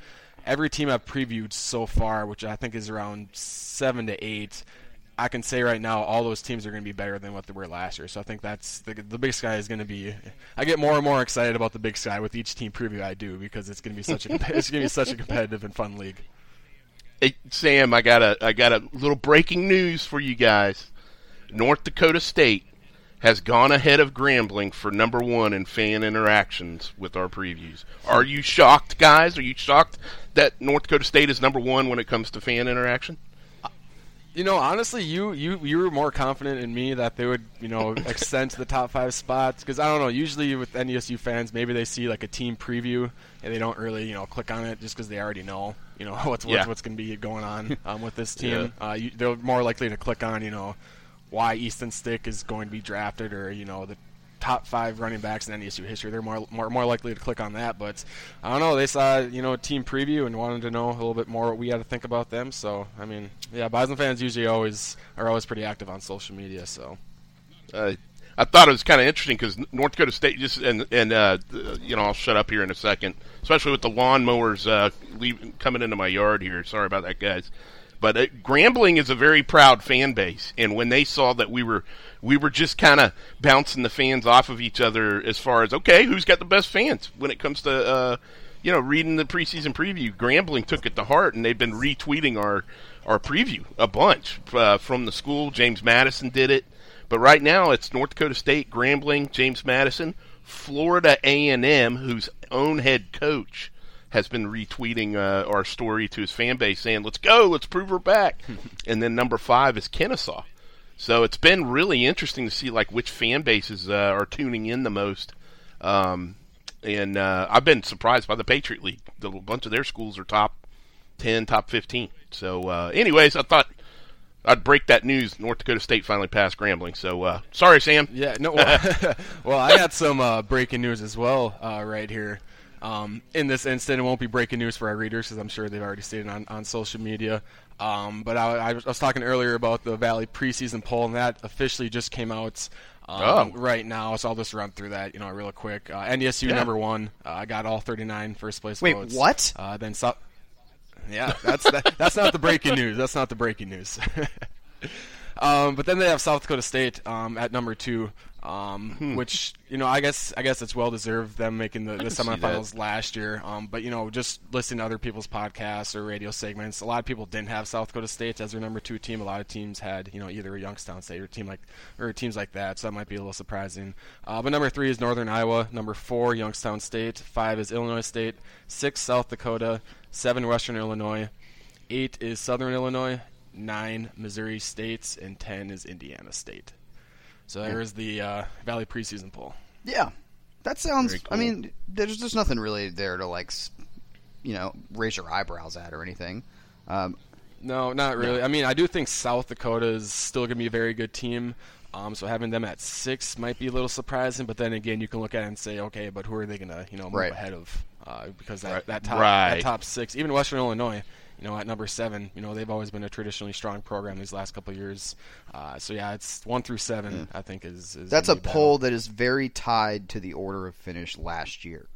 every team I've previewed so far, which I think is around seven to eight. I can say right now, all those teams are going to be better than what they were last year. So I think that's the, the Big Sky is going to be. I get more and more excited about the Big Sky with each team preview I do because it's going to be such a it's going to be such a competitive and fun league. Hey, Sam, I got a I got a little breaking news for you guys. North Dakota State has gone ahead of Grambling for number one in fan interactions with our previews. Are you shocked, guys? Are you shocked that North Dakota State is number one when it comes to fan interaction? You know, honestly, you you you were more confident in me that they would, you know, extend to the top five spots because I don't know. Usually with NDSU fans, maybe they see like a team preview and they don't really, you know, click on it just because they already know, you know, what's Yeah. what's, what's going to be going on um, with this team. Uh, you, they're more likely to click on, you know, why Easton Stick is going to be drafted or you know the top five running backs in NDSU history. They're more more more likely to click on that. But I don't know. They saw you know a team preview and wanted to know a little bit more what we had to think about them. So I mean, yeah, Bison fans usually always are always pretty active on social media. So Uh, I thought it was kind of interesting because North Dakota State just and and uh, you know I'll shut up here in a second, especially with the lawnmowers uh, leaving, coming into my yard here. Sorry about that, guys. But uh, Grambling is a very proud fan base, and when they saw that we were we were just kind of bouncing the fans off of each other as far as okay, who's got the best fans when it comes to uh, you know reading the preseason preview. Grambling took it to heart, and they've been retweeting our our preview a bunch uh, from the school. James Madison did it. But right now, it's North Dakota State, Grambling, James Madison, Florida A&M, whose own head coach has been retweeting uh, our story to his fan base, saying, "Let's go, let's prove her back." and then number five is Kennesaw. So it's been really interesting to see like which fan bases uh, are tuning in the most. Um, and uh, I've been surprised by the Patriot League. The, a bunch of their schools are top ten, top fifteen. So, uh, anyways, I thought I'd break that news. North Dakota State finally passed Grambling. So uh, sorry, Sam. yeah, no. Well, well I got some uh, breaking news as well uh, right here. Um, in this instant, it won't be breaking news for our readers because I'm sure they've already seen it on, on social media. Um, but I, I was talking earlier about the Valley preseason poll, and that officially just came out um, Oh. right now. So I'll just run through that, you know, real quick. Uh, NDSU Yeah. number one. Uh, I got all 39 first place Wait, votes. what? Uh, then South. Yeah, that's that, that's not the breaking news. That's not the breaking news. um, but then they have South Dakota State um, at number two, um, which you know I guess I guess it's well deserved them making the, the semifinals last year. Um, but you know just listening to other people's podcasts or radio segments, a lot of people didn't have South Dakota State as their number two team. A lot of teams had you know either a Youngstown State or team like or teams like that. So that might be a little surprising. Uh, but number three is Northern Iowa. Number four Youngstown State. Five is Illinois State. Six South Dakota. Seven Western Illinois. Eight is Southern Illinois. Nine Missouri States, and ten is Indiana State. So there's the uh, Valley preseason poll. Yeah, that sounds. Very I mean, there's there's nothing really there to like, you know, raise your eyebrows at or anything. Um, No, not really. I mean, I do think South Dakota is still going to be a very good team. Um, so having them at six might be a little surprising, but then again, you can look at it and say, okay, but who are they going to, you know, move Right. ahead of? Uh, because that, Right. that top Right. that top six, even Western Illinois, you know, at number seven, you know, they've always been a traditionally strong program these last couple of years. Uh, so yeah, it's one through seven. I think is, is that's a gonna poll that is very tied to the order of finish last year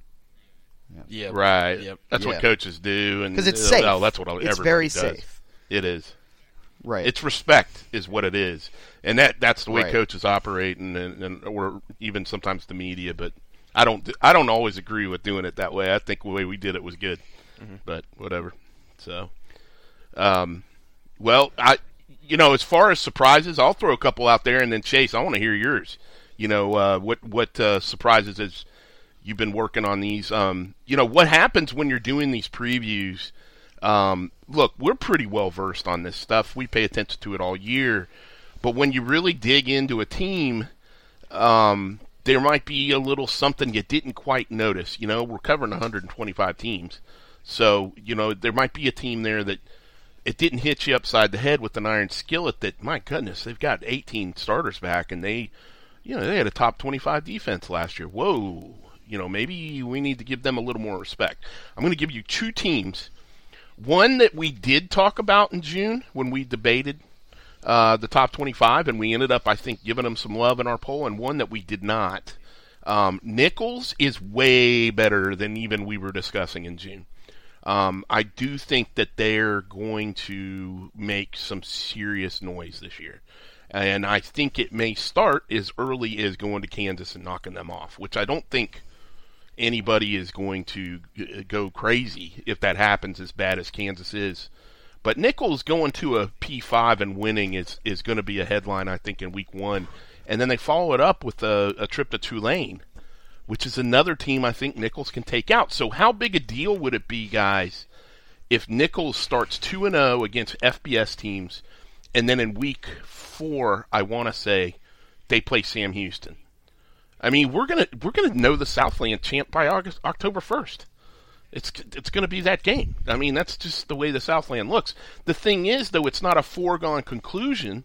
Yeah, Right. Yep. That's Yeah. what coaches do, and because it's safe. no, that's what it's very does. safe. It is. Right. It's respect, is what it is, and that that's the way Right. coaches operate, and, and, and or even sometimes the media. But I don't I don't always agree with doing it that way. I think the way we did it was good, but whatever. So, um, well, I you know as far as surprises, I'll throw a couple out there, and then Chase, I want to hear yours. You know uh, what what uh, surprises is you've been working on these. Um, you know what happens when you're doing these previews. Um, look, we're pretty well versed on this stuff. We pay attention to it all year, but when you really dig into a team, um, there might be a little something you didn't quite notice. You know, we're covering 125 teams, so you know there might be a team there that it didn't hit you upside the head with an iron skillet. That my goodness, they've got 18 starters back, and they, you know, they had a top 25 defense last year. Whoa, you know, maybe we need to give them a little more respect. I'm going to give you two teams. One that we did talk about in June when we debated uh, the top 25, and we ended up, I think, giving them some love in our poll, and one that we did not. Um, Nicholls is way better than even we were discussing in June. Um, I do think that they're going to make some serious noise this year. And I think it may start as early as going to Kansas and knocking them off, which I don't think anybody is going to go crazy if that happens as bad as Kansas is. But Nicholls going to a P5 and winning is, is going to be a headline, I think, in week one. And then they follow it up with a, a trip to Tulane, which is another team I think Nicholls can take out. So, how big a deal would it be, guys, if Nicholls starts 2 and 0 against FBS teams and then in week four, I want to say they play Sam Houston. I mean, we're gonna we're gonna know the Southland champ by August October first. It's it's going to be that game. I mean, that's just the way the Southland looks. The thing is, though, it's not a foregone conclusion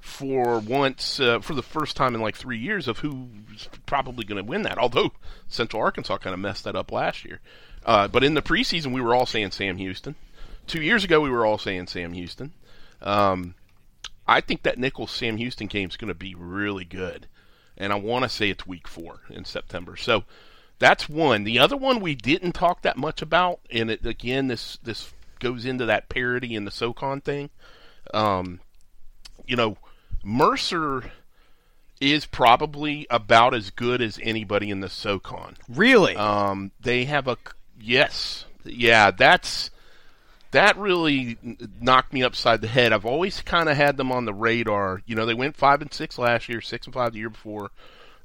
for once uh, for the first time in like three years of who's probably going to win that. Although Central Arkansas kind of messed that up last year, uh, but in the preseason we were all saying Sam Houston. Two years ago we were all saying Sam Houston. Um, I think that Nicholls Sam Houston game is going to be really good, and I want to say it's week four in September. So that's one. The other one we didn't talk that much about, and it, again, this this goes into that parody and the SoCon thing. Um, you know, Mercer is probably about as good as anybody in the SoCon. Really? Um, they have a yes, yeah. That's that really knocked me upside the head. I've always kind of had them on the radar. You know, they went five and six last year, six and five the year before.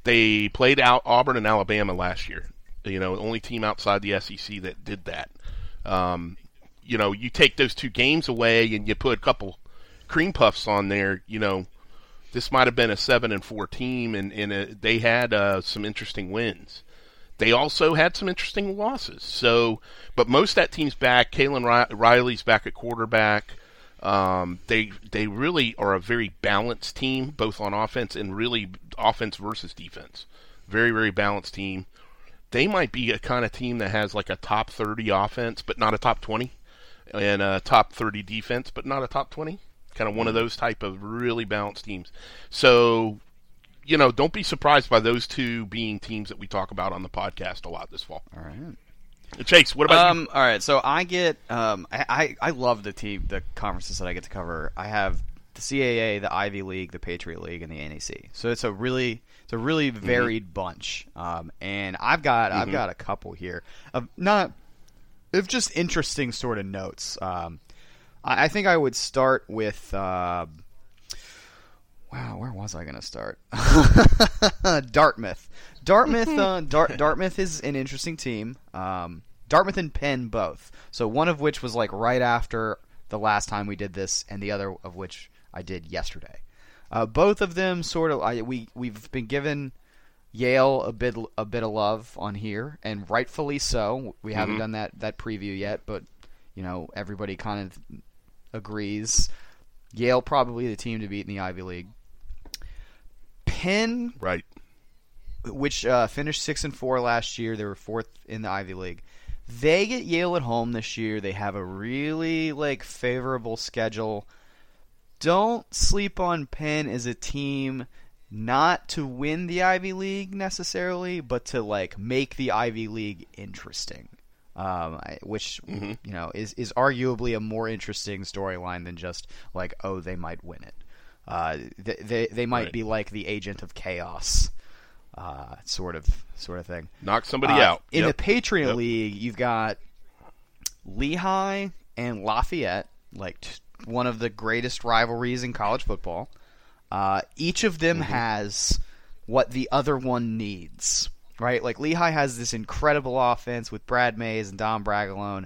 They played out Auburn and Alabama last year. You know, only team outside the SEC that did that. Um, you know, you take those two games away and you put a couple cream puffs on there. You know, this might have been a seven and four team, and, and uh, they had uh, some interesting wins. They also had some interesting losses. So, but most of that team's back. Kaelan Riley's back at quarterback. Um, they they really are a very balanced team, both on offense and really offense versus defense. Very very balanced team. They might be a kind of team that has like a top thirty offense, but not a top twenty, and a top thirty defense, but not a top twenty. Kind of one of those type of really balanced teams. So, you know, don't be surprised by those two being teams that we talk about on the podcast a lot this fall. All right. Chase, what about um, you? All right, so I get um, I, I, I love the team the conferences that I get to cover. I have the CAA, the Ivy League, the Patriot League, and the NEC. So it's a really it's a really Mm-hmm. varied mm-hmm. bunch. Um, and I've got mm-hmm. I've got a couple here of not of just interesting sort of notes. Um, I, I, think I would start with. Uh, wow, where was I going to start? Dartmouth. Dartmouth, uh, Dart, Dartmouth is an interesting team. Um, Dartmouth and Penn both. So one of which was like right after the last time we did this, and the other of which I did yesterday. Uh, both of them sort of I, we we've been given Yale a bit a bit of love on here, and rightfully so. We haven't Mhm. done that that preview yet, but you know everybody kind of agrees. Yale probably the team to beat in the Ivy League. Penn Right. which uh, finished six and four last year. They were fourth in the Ivy League. They get Yale at home this year. They have a really like favorable schedule. Don't sleep on Penn as a team not to win the Ivy League necessarily, but to like make the Ivy League interesting. Um, which Mhm. you know is is arguably a more interesting storyline than just like oh they might win it. Uh, they they, they might Right. be like the agent of chaos, uh, sort of sort of thing. Knock somebody Uh, out. In Yep. the Patriot Yep. League, you've got Lehigh and Lafayette, like t- one of the greatest rivalries in college football. Uh, each of Mm-hmm. them has what the other one needs, right? Like Lehigh has this incredible offense with Brad Mayes and Dom Bragalone.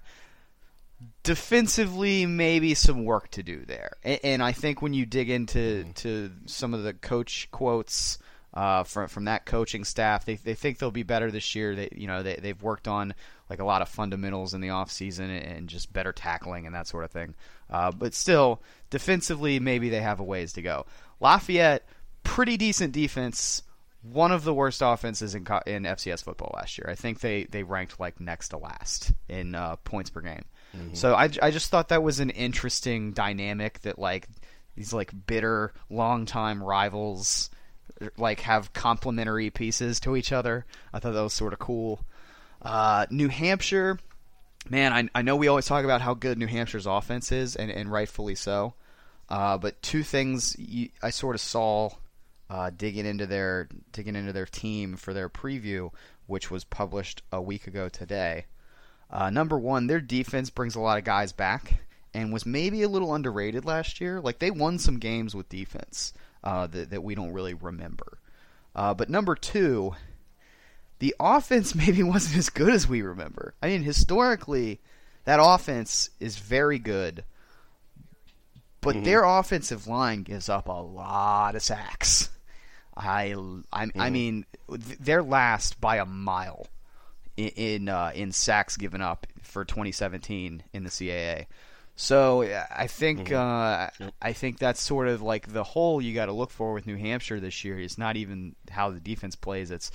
Defensively, maybe some work to do there, and, and I think when you dig into to some of the coach quotes uh, from from that coaching staff, they they think they'll be better this year. They you know they they've worked on like a lot of fundamentals in the offseason and just better tackling and that sort of thing. Uh, but still, defensively, maybe they have a ways to go. Lafayette, pretty decent defense. One of the worst offenses in in FCS football last year. I think they, they ranked like next to last in uh, points per game. So I, I just thought that was an interesting dynamic that like these like bitter longtime rivals like have complementary pieces to each other. I thought that was sort of cool. Uh, New Hampshire, man, I, I know we always talk about how good New Hampshire's offense is, and, and rightfully so. Uh, but two things you, I sort of saw uh, digging into their digging into their team for their preview, which was published a week ago today. Uh, number one, their defense brings a lot of guys back and was maybe a little underrated last year. Like they won some games with defense uh, that, that we don't really remember. Uh, but number two, the offense maybe wasn't as good as we remember. I mean, historically, that offense is very good, but Mm-hmm. their offensive line gives up a lot of sacks. I, I, Mm-hmm. I mean, th- they're last by a mile in in, uh, in sacks given up for 2017 in the CAA. So I think Mm-hmm. uh, I think that's sort of like the hole you got to look for with New Hampshire this year. It's not even how the defense plays; it's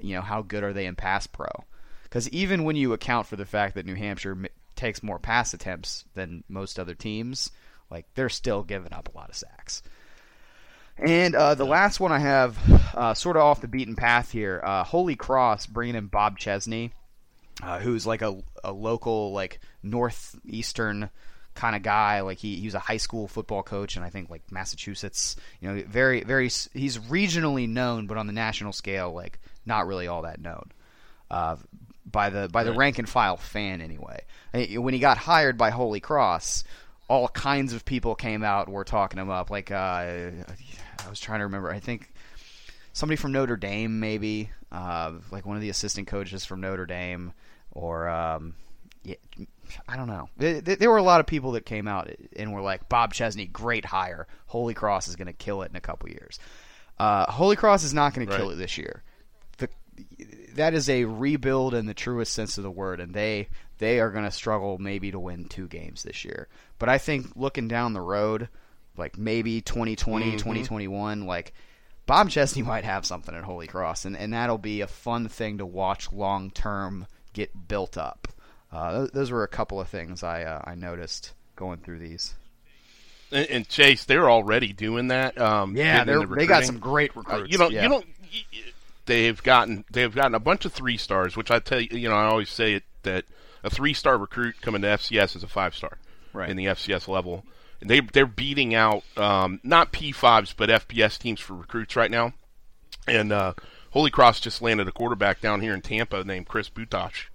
you know how good are they in pass pro. Because even when you account for the fact that New Hampshire m- takes more pass attempts than most other teams, like they're still giving up a lot of sacks. And uh, the last one I have, uh, sort of off the beaten path here, uh, Holy Cross bringing in Bob Chesney, uh, who's like a, a local like northeastern kind of guy. Like he, he was a high school football coach, and I think like Massachusetts. You know, very very he's regionally known, but on the national scale, like not really all that known. Uh, by the by the rank and file fan anyway. When he got hired by Holy Cross, all kinds of people came out and were talking him up. Like uh, I was trying to remember. I think somebody from Notre Dame, maybe uh, like one of the assistant coaches from Notre Dame, or um, yeah, I don't know. There, there were a lot of people that came out and were like, "Bob Chesney, great hire. Holy Cross is going to kill it in a couple years." Uh, Holy Cross is not going to kill it this year. The, that is a rebuild in the truest sense of the word, and they they are going to struggle maybe to win two games this year. But I think looking down the road, like maybe 2020, 2021, like Bob Chesney might have something at Holy Cross, and, and that'll be a fun thing to watch long term get built up. Uh, th- those were a couple of things I uh, I noticed going through these. And, and Chase, they're already doing that. Um, Yeah, they're, they got some great Uh, recruits. you don't. yeah. You don't. They've gotten. They've gotten a bunch of three stars, which I tell you. You know, I always say it that a three star recruit coming to FCS is a five star Right. in the FCS level. They they're beating out um, not P fives but FBS teams for recruits right now. And uh, Holy Cross just landed a quarterback down here in Tampa named Chris Butosh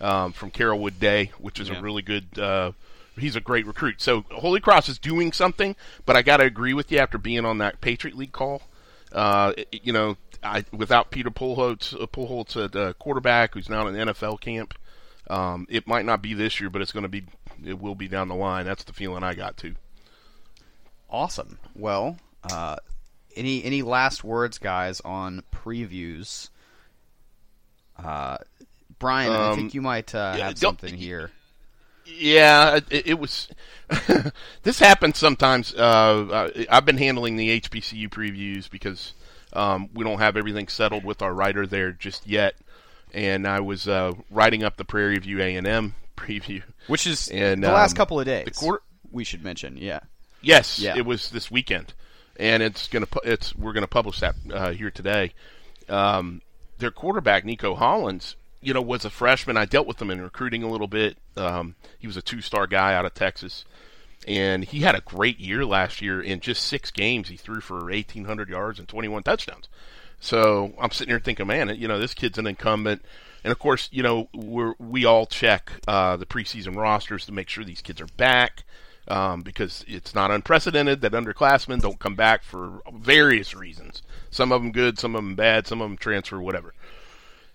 um, from Carrollwood Day, which is Yeah. a really good. Uh, he's a great recruit. So Holy Cross is doing something, but I got to agree with you after being on that Patriot League call. Uh, it- you know, I, without Peter Pujals, uh, Pujals at uh, quarterback, who's now in an NFL camp, um, it might not be this year, but it's going to be. It will be down the line. That's the feeling I got too. Awesome. Well, uh, any any last words, guys, on previews? Uh, Brian, I Um, think you might uh, have something here. Yeah, it, it was. this happens sometimes. Uh, I- I've been handling the HBCU previews because um, we don't have everything settled with our writer there just yet, and I was uh, writing up the Prairie View A and M preview. Which is And, the last um, couple of days. the quarter- we should mention, yeah. Yes, Yeah. it was this weekend, and it's gonna. It's we're gonna publish that uh, here today. Um, their quarterback Neiko Hollins, you know, was a freshman. I dealt with him in recruiting a little bit. Um, he was a two-star guy out of Texas, and he had a great year last year. In just six games, he threw for 1,800 yards and 21 touchdowns. So I'm sitting here thinking, man, you know, this kid's an incumbent. And of course, you know, we're, we all check uh, the preseason rosters to make sure these kids are back um, because it's not unprecedented that underclassmen don't come back for various reasons. Some of them good, some of them bad, some of them transfer, whatever.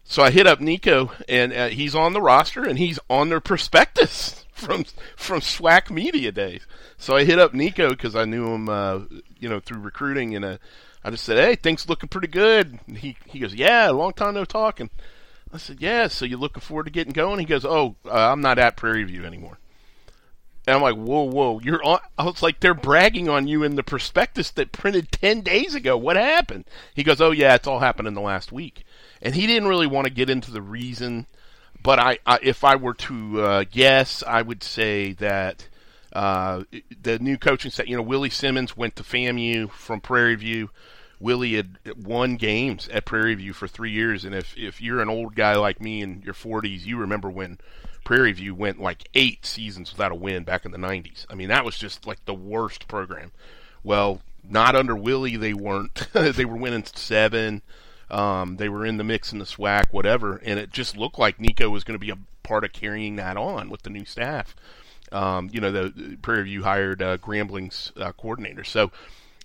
So I hit up Neiko, and uh, he's on the roster, and he's on their prospectus from from SWAC Media Days. So I hit up Neiko because I knew him, uh, you know, through recruiting, and uh, I just said, "Hey, things looking pretty good." And he he goes, "Yeah, long time no talking." I said, "Yeah, so you looking forward to getting going?" He goes, "Oh, uh, I'm not at Prairie View anymore." And I'm like, "Whoa, whoa, you're on!" I was like, "They're bragging on you in the prospectus that printed ten days ago. What happened?" He goes, "Oh yeah, it's all happened in the last week." And he didn't really want to get into the reason, but I, I if I were to uh, guess, I would say that uh, the new coaching set. You know, Willie Simmons went to FAMU from Prairie View. Willie had won games at Prairie View for three years, and if if you're an old guy like me in your 40s, you remember when Prairie View went like eight seasons without a win back in the 90s. I mean, that was just like the worst program. Well, not under Willie, they weren't. they were winning seven. Um, they were in the mix in the SWAC, whatever, and it just looked like Neiko was going to be a part of carrying that on with the new staff. Um, you know, the, the Prairie View hired uh, Grambling's uh, coordinator, so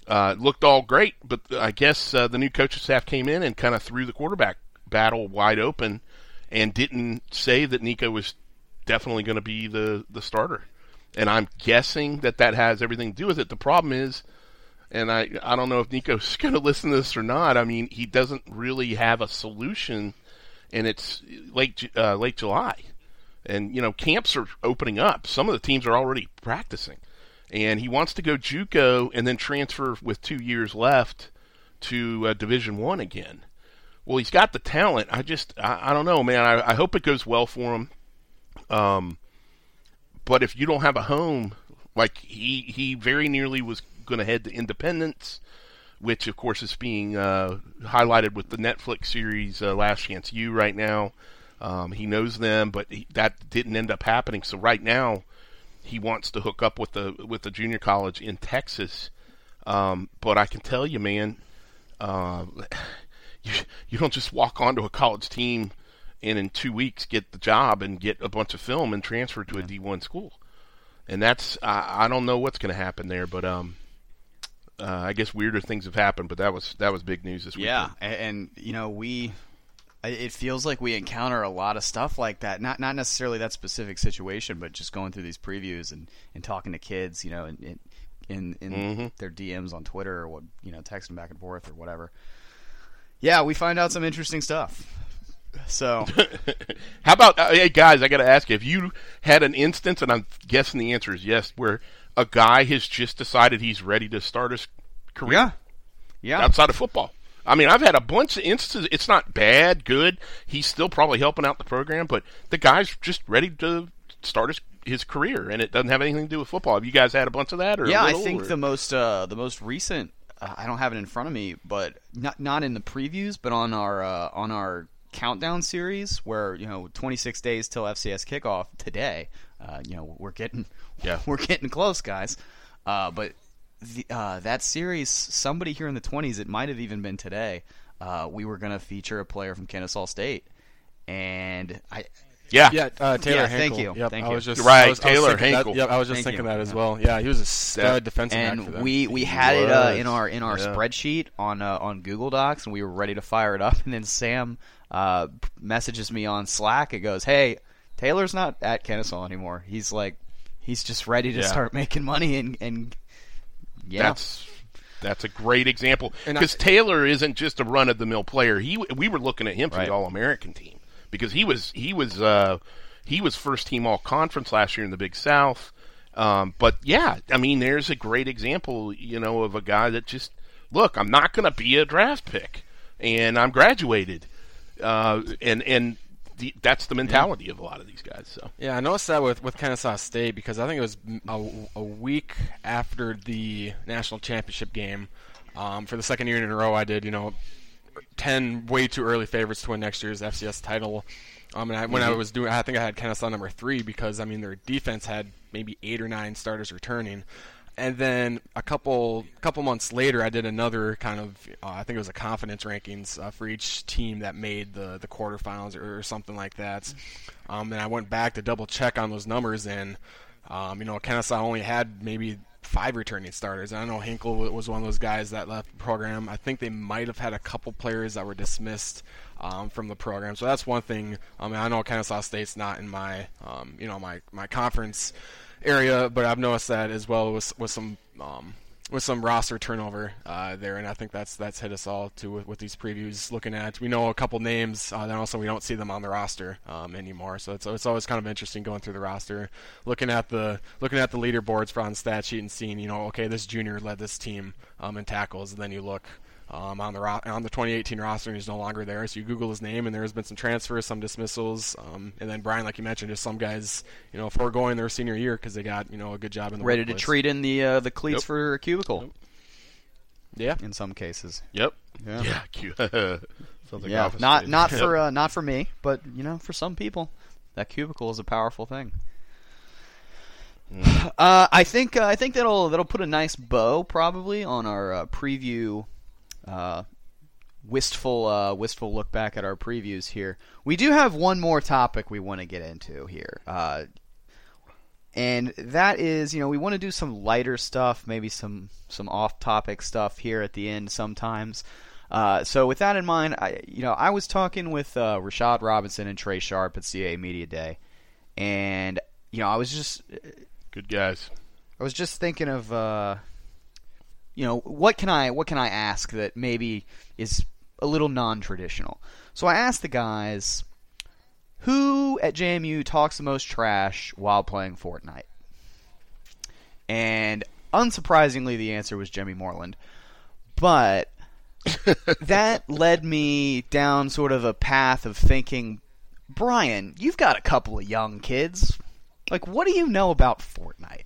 uh, looked all great. But I guess uh, the new coaching staff came in and kind of threw the quarterback battle wide open, and didn't say that Nico was definitely going to be the the starter. and I'm guessing that that has everything to do with it. The problem is, and I I don't know if Neiko's going to listen to this or not. I mean, he doesn't really have a solution, and it's late uh, late July, and you know camps are opening up. Some of the teams are already practicing, and he wants to go JUCO and then transfer with two years left to uh, Division One again. Well, he's got the talent. I just I, I don't know, man. I, I hope it goes well for him. Um, but if you don't have a home, like he he very nearly was going to head to Independence, which of course is being uh, highlighted with the Netflix series uh, Last Chance U right now. Um, he knows them, but he, that didn't end up happening. So right now, he wants to hook up with the with the junior college in Texas. Um, but I can tell you, man, uh, you you don't just walk onto a college team and in two weeks get the job and get a bunch of film and transfer to a D one school. And that's I, I don't know what's going to happen there, but um, uh, I guess weirder things have happened. But that was that was big news this week. Yeah, and, and you know we it feels like we encounter a lot of stuff like that. Not not necessarily that specific situation, but just going through these previews and, and talking to kids, you know, in in, in mm-hmm. their DMs on Twitter or what you know, texting back and forth or whatever. Yeah, we find out some interesting stuff. So, how about uh, hey guys? I got to ask you: If you had an instance, and I'm guessing the answer is yes, where a guy has just decided he's ready to start his career, yeah, yeah, outside of football. I mean, I've had a bunch of instances. It's not bad, good. He's still probably helping out the program, but the guy's just ready to start his his career, and it doesn't have anything to do with football. Have you guys had a bunch of that? Or yeah, little, I think or? the most uh, the most recent. Uh, I don't have it in front of me, but not not in the previews, but on our uh, on our countdown series where you know 26 days till FCS kickoff today. Uh, you know we're getting yeah we're getting close, guys. Uh, but the, uh, that series, somebody here in the 20s, it might have even been today. Uh, we were going to feature a player from Kennesaw State, and I. Yeah, yeah, uh, Taylor. Yeah, thank you. Yep, Thank I you. was just Right, I was, Taylor I was Henkle. That, yep, I was just Thank thinking you. that as well. Yeah, he was a stud defensive back for and them. we we had it uh, in our in our Yeah. spreadsheet on uh, on Google Docs, and we were ready to fire it up. And then Sam uh, messages me on Slack. It goes, "Hey, Taylor's not at Kennesaw anymore. He's like, he's just ready to Yeah. start making money." And and yeah, That's that's a great example because Taylor isn't just a run of the mill player. He we were looking at him for Right. the All American team because he was he was uh, he was first team All Conference last year in the Big South. Um, but yeah, I mean, there's a great example, you know, of a guy that just look. I'm not going to be a draft pick, and I'm graduated, uh, and and the, that's the mentality of a lot of these guys. So Yeah, I noticed that with, with Kennesaw State because I think it was a, a week after the national championship game. Um, for the second year in a row, I did, you know, 10 way too early favorites to win next year's FCS title. Um, and I, when I was doing, I think I had Kennesaw number three because I mean their defense had maybe eight or nine starters returning, and then a couple couple months later, I did another kind of, uh, I think it was a confidence rankings uh, for each team that made the the quarterfinals or, or something like that. Um, and I went back to double check on those numbers, and um, you know Kennesaw only had maybe five returning starters. And I know Henkle was one of those guys that left the program. I think they might have had a couple players that were dismissed um, from the program. So that's one thing. I mean, I know Kennesaw State's not in my, um, you know, my, my conference area, but I've noticed that as well with with some um, with some roster turnover uh, there, and I think that's that's hit us all too with, with these previews. Looking at, we know a couple names, uh, then also we don't see them on the roster um, anymore. So it's it's always kind of interesting going through the roster, looking at the looking at the leaderboards for on stat sheet and seeing, you know, okay, this junior led this team um, in tackles, and then you look. Um, on the ro- on the 2018 roster, and he's no longer there. So you Google his name, and there has been some transfers, some dismissals, um, and then Brian, like you mentioned, just some guys, you know, foregoing their senior year because they got you know a good job in the ready to workplace. treat in the uh, the cleats Yep. for a cubicle Yeah, in some cases. yep, Yeah. yeah, cute. Sounds like yeah, not space. not Yep. for uh, not for me, but you know, for some people, that cubicle is a powerful thing. Uh, I think uh, I think that'll that'll put a nice bow probably on our uh, preview. Uh, wistful uh, wistful look back at our previews here. We do have one more topic we want to get into here. Uh, and that is, you know, we want to do some lighter stuff, maybe some some off-topic stuff here at the end sometimes. Uh, so with that in mind, I, you know, I was talking with uh, Rashad Robinson and Trai Sharp at CAA Media Day, and you know, I was just Good guys. I was just thinking of, uh, you know, what can I what can I ask that maybe is a little non-traditional. So I asked the guys, who at JMU talks the most trash while playing Fortnite, and unsurprisingly, the answer was Jimmy Moreland. But that led me down sort of a path of thinking, Brian, you've got a couple of young kids. Like, what do you know about Fortnite?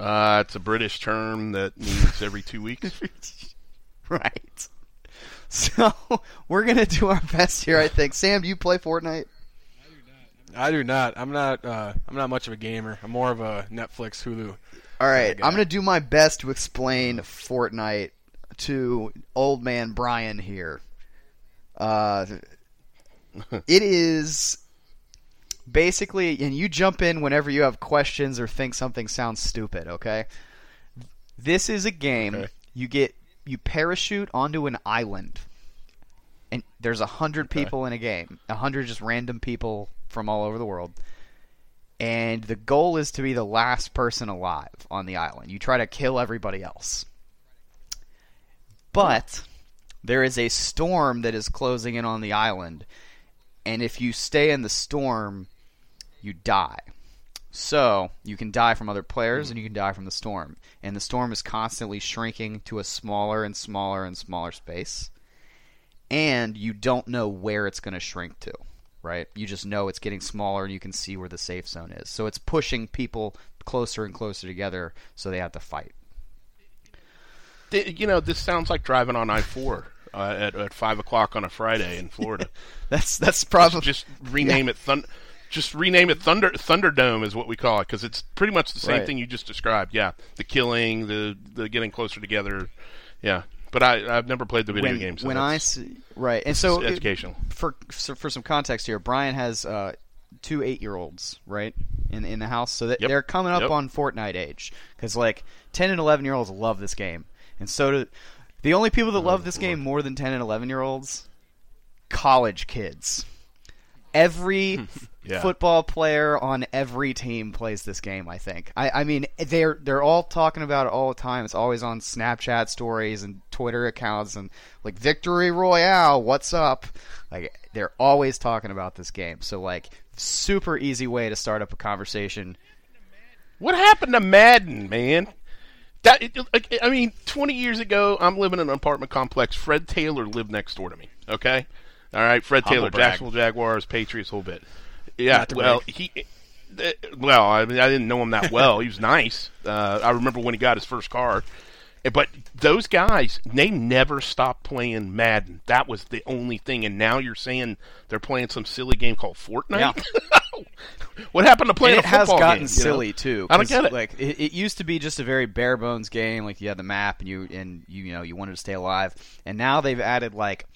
Uh, it's a British term that means every two weeks. right. So we're gonna do our best here. I think. Sam, do you play Fortnite? I do not. I'm not. Uh, I'm not much of a gamer. I'm more of a Netflix, Hulu. All right, guy. I'm gonna do my best to explain Fortnite to old man Brian here. Uh, it is basically, and you jump in whenever you have questions or think something sounds stupid. Okay, this is a game. Okay. You get you parachute onto an island, and there's a hundred people in a game. A hundred just random people from all over the world and the goal is to be the last person alive on the island. You try to kill everybody else. But there is a storm that is closing in on the island, and if you stay in the storm, you die. So, you can die from other players and you can die from the storm. And the storm is constantly shrinking to a smaller and smaller and smaller space. And you don't know where it's going to shrink to right? You just know it's getting smaller and you can see where the safe zone is. So it's pushing people closer and closer together so they have to fight. You know, this sounds like driving on I four uh, at at five o'clock on a Friday in Florida. That's that's probably just rename it Thun- Just rename it Thunder Thunderdome is what we call it because it's pretty much the same Right. thing you just described. Yeah, the killing, the the getting closer together. Yeah, but I I've never played the video when, game. So when I see, right, and so it- educational. for so for some context here, Brian has uh, two eight year olds right in in the house, so that Yep. they're coming up Yep. on Fortnite age because like ten and eleven year olds love this game, and so do the only people that love this game more than ten and eleven year olds, college kids. Every Yeah. football player on every team plays this game. I think. I, I mean, they're they're all talking about it all the time. It's always on Snapchat stories and Twitter accounts and like Victory Royale. What's up? Like they're always talking about this game. So like super easy way to start up a conversation. What happened to Madden, man? That I mean, twenty years ago, I'm living in an apartment complex. Fred Taylor lived next door to me. Okay, all right, Fred Humble Taylor, brag. Jacksonville Jaguars, Patriots, whole bit. Yeah, well, he. Well, I mean, I didn't know him that well. he was nice. Uh, I remember when he got his first car. But those guys, they never stopped playing Madden. That was the only thing. And now you're saying they're playing some silly game called Fortnite. what happened to playing and it has gotten game, you know? silly too. I don't get it. Like it, it used to be just a very bare bones game. Like you had the map and you and you, you know you wanted to stay alive. And now they've added like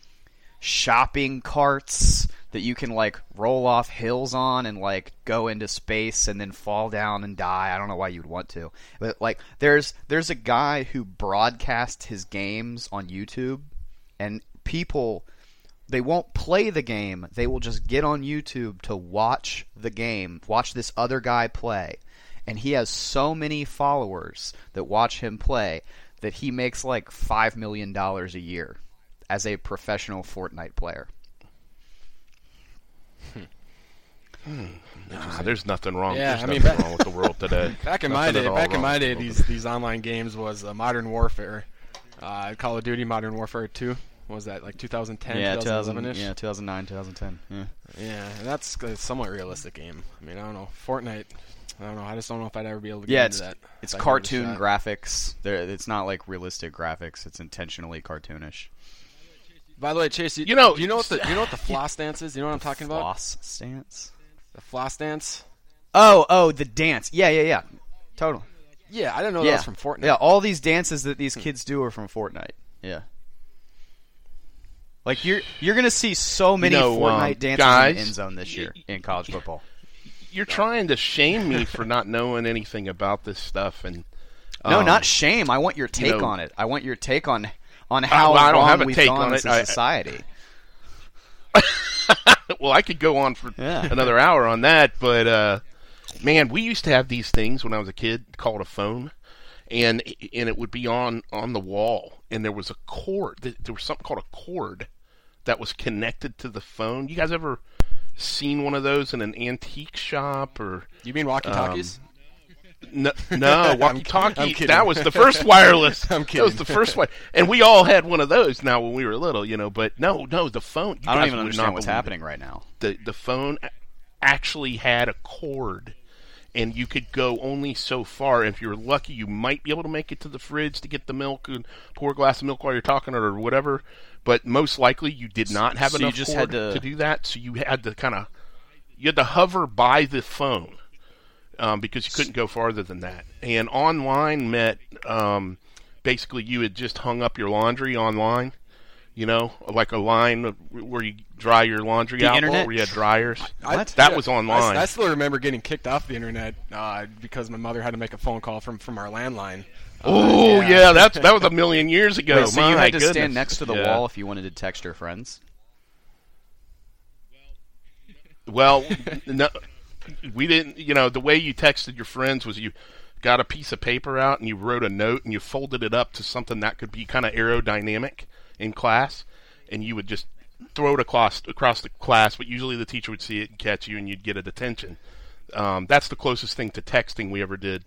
shopping carts that you can like roll off hills on and like go into space and then fall down and die. I don't know why you'd want to. But like there's there's a guy who broadcasts his games on YouTube and people they won't play the game. They will just get on YouTube to watch the game, watch this other guy play. And he has so many followers that watch him play that he makes like 5 million dollars a year as a professional Fortnite player. Ah, there's nothing wrong. Yeah, there's I mean, nothing back- wrong with the world today. Back in my day, back in my day, these today. these online games was uh, Modern Warfare, uh, Call of Duty Modern Warfare 2. What was that like 2010, yeah, 2011 ish? yeah, 2009, 2010. Yeah. Yeah, and that's a somewhat realistic game. I mean, I don't know Fortnite. I don't know. I just don't know if I'd ever be able to get Yeah, into it's that. it's if I gave it a cartoon shot. graphics. There it's not like realistic graphics. It's intentionally cartoonish. By the way, Chase, you, You know- you know what the you know what the floss dance is? You know what I'm talking about? Floss stance? The floss dance. Oh, oh, the dance. Yeah, yeah, yeah. Totally. Yeah, I didn't know yeah. that was from Fortnite. Yeah, all these dances that these kids do are from Fortnite. Yeah. Like you're you're gonna see so many know, Fortnite um, dances guys, in the end zone this year in college football. You're trying to shame me for not knowing anything about this stuff, and No, um, not shame. I want your take know- on it. I want your take on on how well, I don't have a we've take gone on as it. a I- society. well, I could go on for Yeah. another hour on that, but uh, man, we used to have these things when I was a kid called a phone, and and it would be on on the wall, and there was a cord. There was something called a cord that was connected to the phone. You guys ever seen one of those in an antique shop or? You mean walkie talkies? No, no walkie talkie. That was the first wireless. I'm That was the first one, and we all had one of those. Now when we were little, you know. But no, no, the phone. you I don't even understand what's believe it. happening right now. The the phone actually had a cord, and you could go only so far. If you're lucky, you might be able to make it to the fridge to get the milk and pour a glass of milk while you're talking or whatever. But most likely, you did not have So you enough just cord had to- do that. So you had to kind of you had to hover by the phone um, because you couldn't go farther than that. And online meant um, basically you had just hung up your laundry online. You know, like a line where you dry your laundry The out, internet? where you had dryers. What? That was online. I, I still remember getting kicked off the internet uh, because my mother had to make a phone call from, from our landline. oh yeah. yeah. that's that was a million years ago. Wait, so you had to goodness. stand next to the Yeah. wall if you wanted to text your friends? Well, no, we didn't. You know, the way you texted your friends was you got a piece of paper out and you wrote a note and you folded it up to something that could be kind of aerodynamic in class, and you would just throw it across across the class. But usually the teacher would see it and catch you, and you'd get a detention. Um, that's the closest thing to texting we ever did.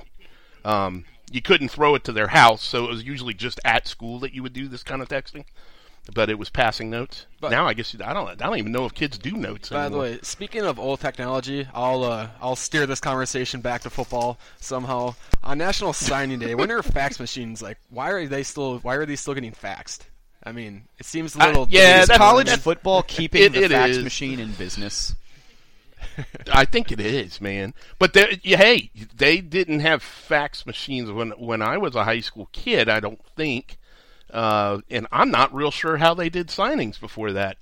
Um, you couldn't throw it to their house, so it was usually just at school that you would do this kind of texting. But it was passing notes. But- now I guess I don't. I don't even know if kids do notes. By the anymore. way, speaking of old technology, I'll uh, I'll steer this conversation back to football somehow. On National Signing Day, when are fax machines like? Why are they still? Why are they still getting faxed? I mean, it seems a I- little. yeah, Is college that's- football keeping it- the it fax is. machine in business? I think it is, man. But yeah, hey, they didn't have fax machines when when I was a high school kid. I don't think, uh, and I'm not real sure how they did signings before that.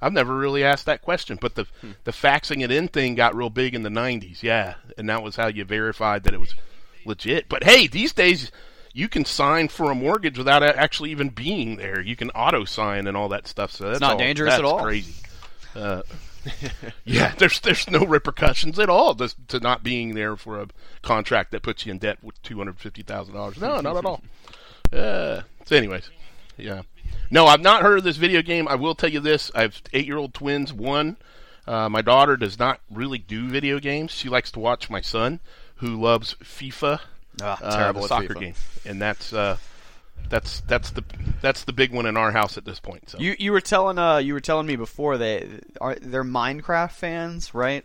I've never really asked that question. But the the faxing it in thing got real big in the '90s, yeah, and that was how you verified that it was legit. But hey, these days. You can sign for a mortgage without actually even being there. You can auto sign and all that stuff. So that's not all- dangerous at that's all. Crazy. Uh, yeah, there's there's no repercussions at all to, to not being there for a contract that puts you in debt with two hundred fifty thousand dollars. No, not at all. Uh, so, anyways, yeah, no, I've not heard of this video game. I will tell you this: I have eight year old twins. One, uh, my daughter does not really do video games. She likes to watch my son, who loves FIFA, Ah, uh, terrible the soccer FIFA. game, and that's uh, that's that's the that's the big one in our house at this point. So You you were telling uh you were telling me before they are they're Minecraft fans, right?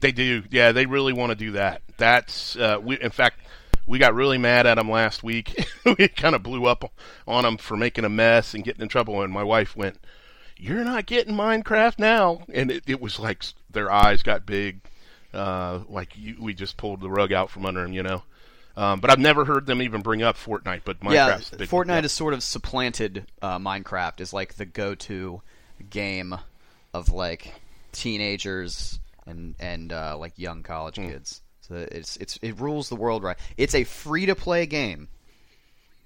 They do. Yeah, they really want to do that. That's uh, we. In fact, we got really mad at them last week. we kind of blew up on them for making a mess and getting in trouble. And my wife went, "You're not getting Minecraft now." And it, it was like their eyes got big, uh, like you, we just pulled the rug out from under them, you know. Um, but I've never heard them even bring up Fortnite. But Minecraft's yeah, big Fortnite one. has sort of supplanted uh, Minecraft as like the go-to game of like teenagers and and uh, like young college Hmm. kids. So it's it's it rules the world right. It's a free-to-play game.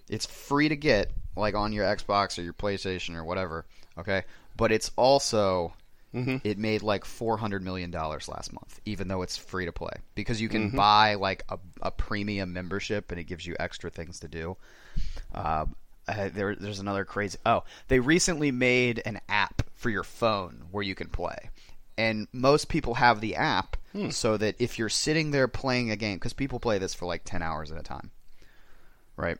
It's free to get like on your Xbox or your PlayStation or whatever. Okay, but it's also Mm-hmm. it made like four hundred million dollars last month, even though it's free to play because you can Mm-hmm. buy like a, a premium membership and it gives you extra things to do. Uh, there, there's another crazy. Oh, they recently made an app for your phone where you can play, and most people have the app Hmm. so that if you're sitting there playing a game, because people play this for like ten hours at a time, right?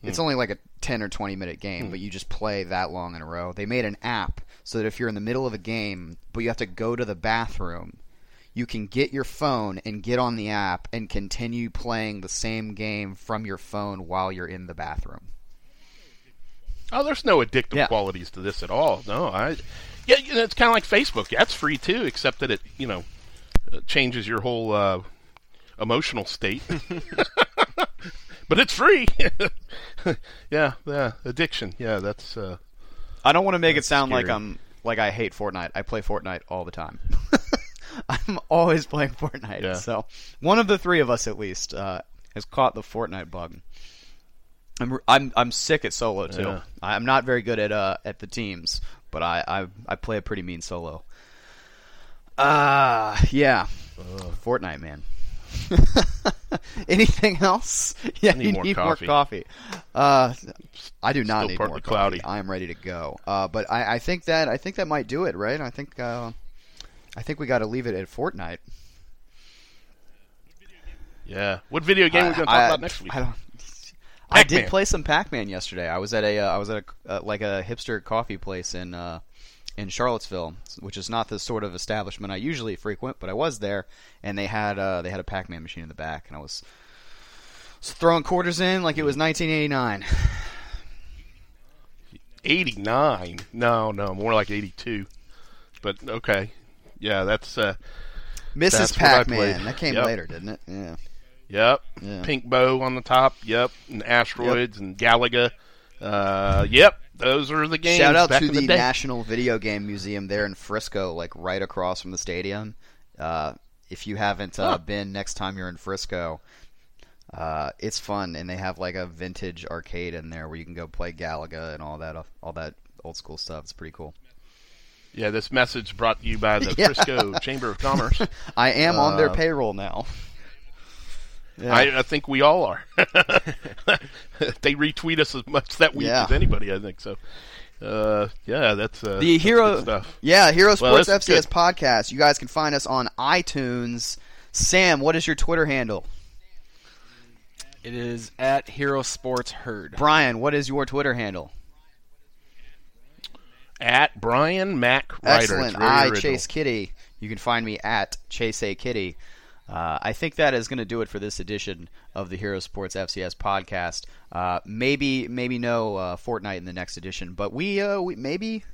Hmm. It's only like a 10 or 20 minute game, hmm. but you just play that long in a row. They made an app so that if you're in the middle of a game, but you have to go to the bathroom, you can get your phone and get on the app and continue playing the same game from your phone while you're in the bathroom. Oh, there's no addictive Yeah. qualities to this at all. No, I. Yeah, it's kind of like Facebook. That's free too, except that it, you know, changes your whole uh, emotional state. but it's free. yeah, yeah. Addiction. Yeah, that's. Uh, I don't want to make it sound like. I'm like I hate Fortnite. I play Fortnite all the time. I'm always playing Fortnite. Yeah. So one of the three of us, at least, uh, has caught the Fortnite bug. I'm I'm I'm sick at solo too. Yeah. I'm not very good at uh at the teams, but I I, I play a pretty mean solo. Uh yeah. Fortnite, man. Anything else? Yeah, need you more need coffee. more coffee. Uh, I do not Still need more cloudy. coffee. I am ready to go. Uh, but I, I think that I think that might do it, right? I think uh, I think we got to leave it at Fortnite. Yeah. What video game are we going to talk I- about next week? I, don't, I did play some Pac-Man yesterday. I was at a uh, I was at a uh, like a hipster coffee place in uh, in Charlottesville, which is not the sort of establishment I usually frequent, but I was there, and they had uh, they had a Pac-Man machine in the back, and I was, throwing quarters in like it was 1989. 89. No, no, more like 82. But okay. Yeah, that's uh Mrs. That's Pac-Man. That came Yep. later, didn't it? Yeah. yep. Yeah. Pink bow on the top. Yep. And asteroids and Galaga. Uh yep. Those are the games Shout out to the, the. National Video Game Museum there in Frisco, like right across from the stadium. Uh, if you haven't uh, Huh. been, next time you're in Frisco, uh, it's fun, and they have like a vintage arcade in there where you can go play Galaga and all that, all that old school stuff. It's pretty cool. Yeah, this message brought to you by the Yeah. Frisco Chamber of Commerce. I am on their Uh, payroll now. Yeah. I, I think we all are. they retweet us as much that week Yeah. as anybody, I think. So, uh, yeah, that's uh, the that's hero good stuff. yeah hero sports that's fcs good. podcast you guys can find us on itunes sam what is your twitter handle It is at Hero Sports Herd. brian what is your twitter handle At Brian Mac Ryder. Excellent i original. chase Kiddy you can find me at chase a kitty uh, I think that is going to do it for this edition of the Hero Sports FCS podcast. Uh, maybe, maybe no uh, Fortnite in the next edition, but we, uh, we maybe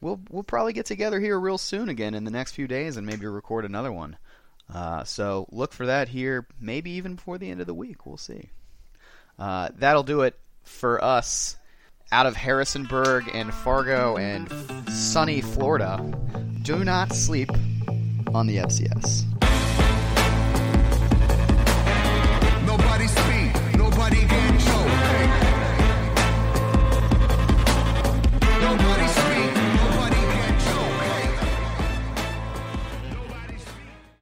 we'll we'll probably get together here real soon again in the next few days and maybe record another one. Uh, so look for that here, maybe even before the end of the week. We'll see. Uh, that'll do it for us out of Harrisonburg and Fargo and sunny Florida. Do not sleep on the FCS.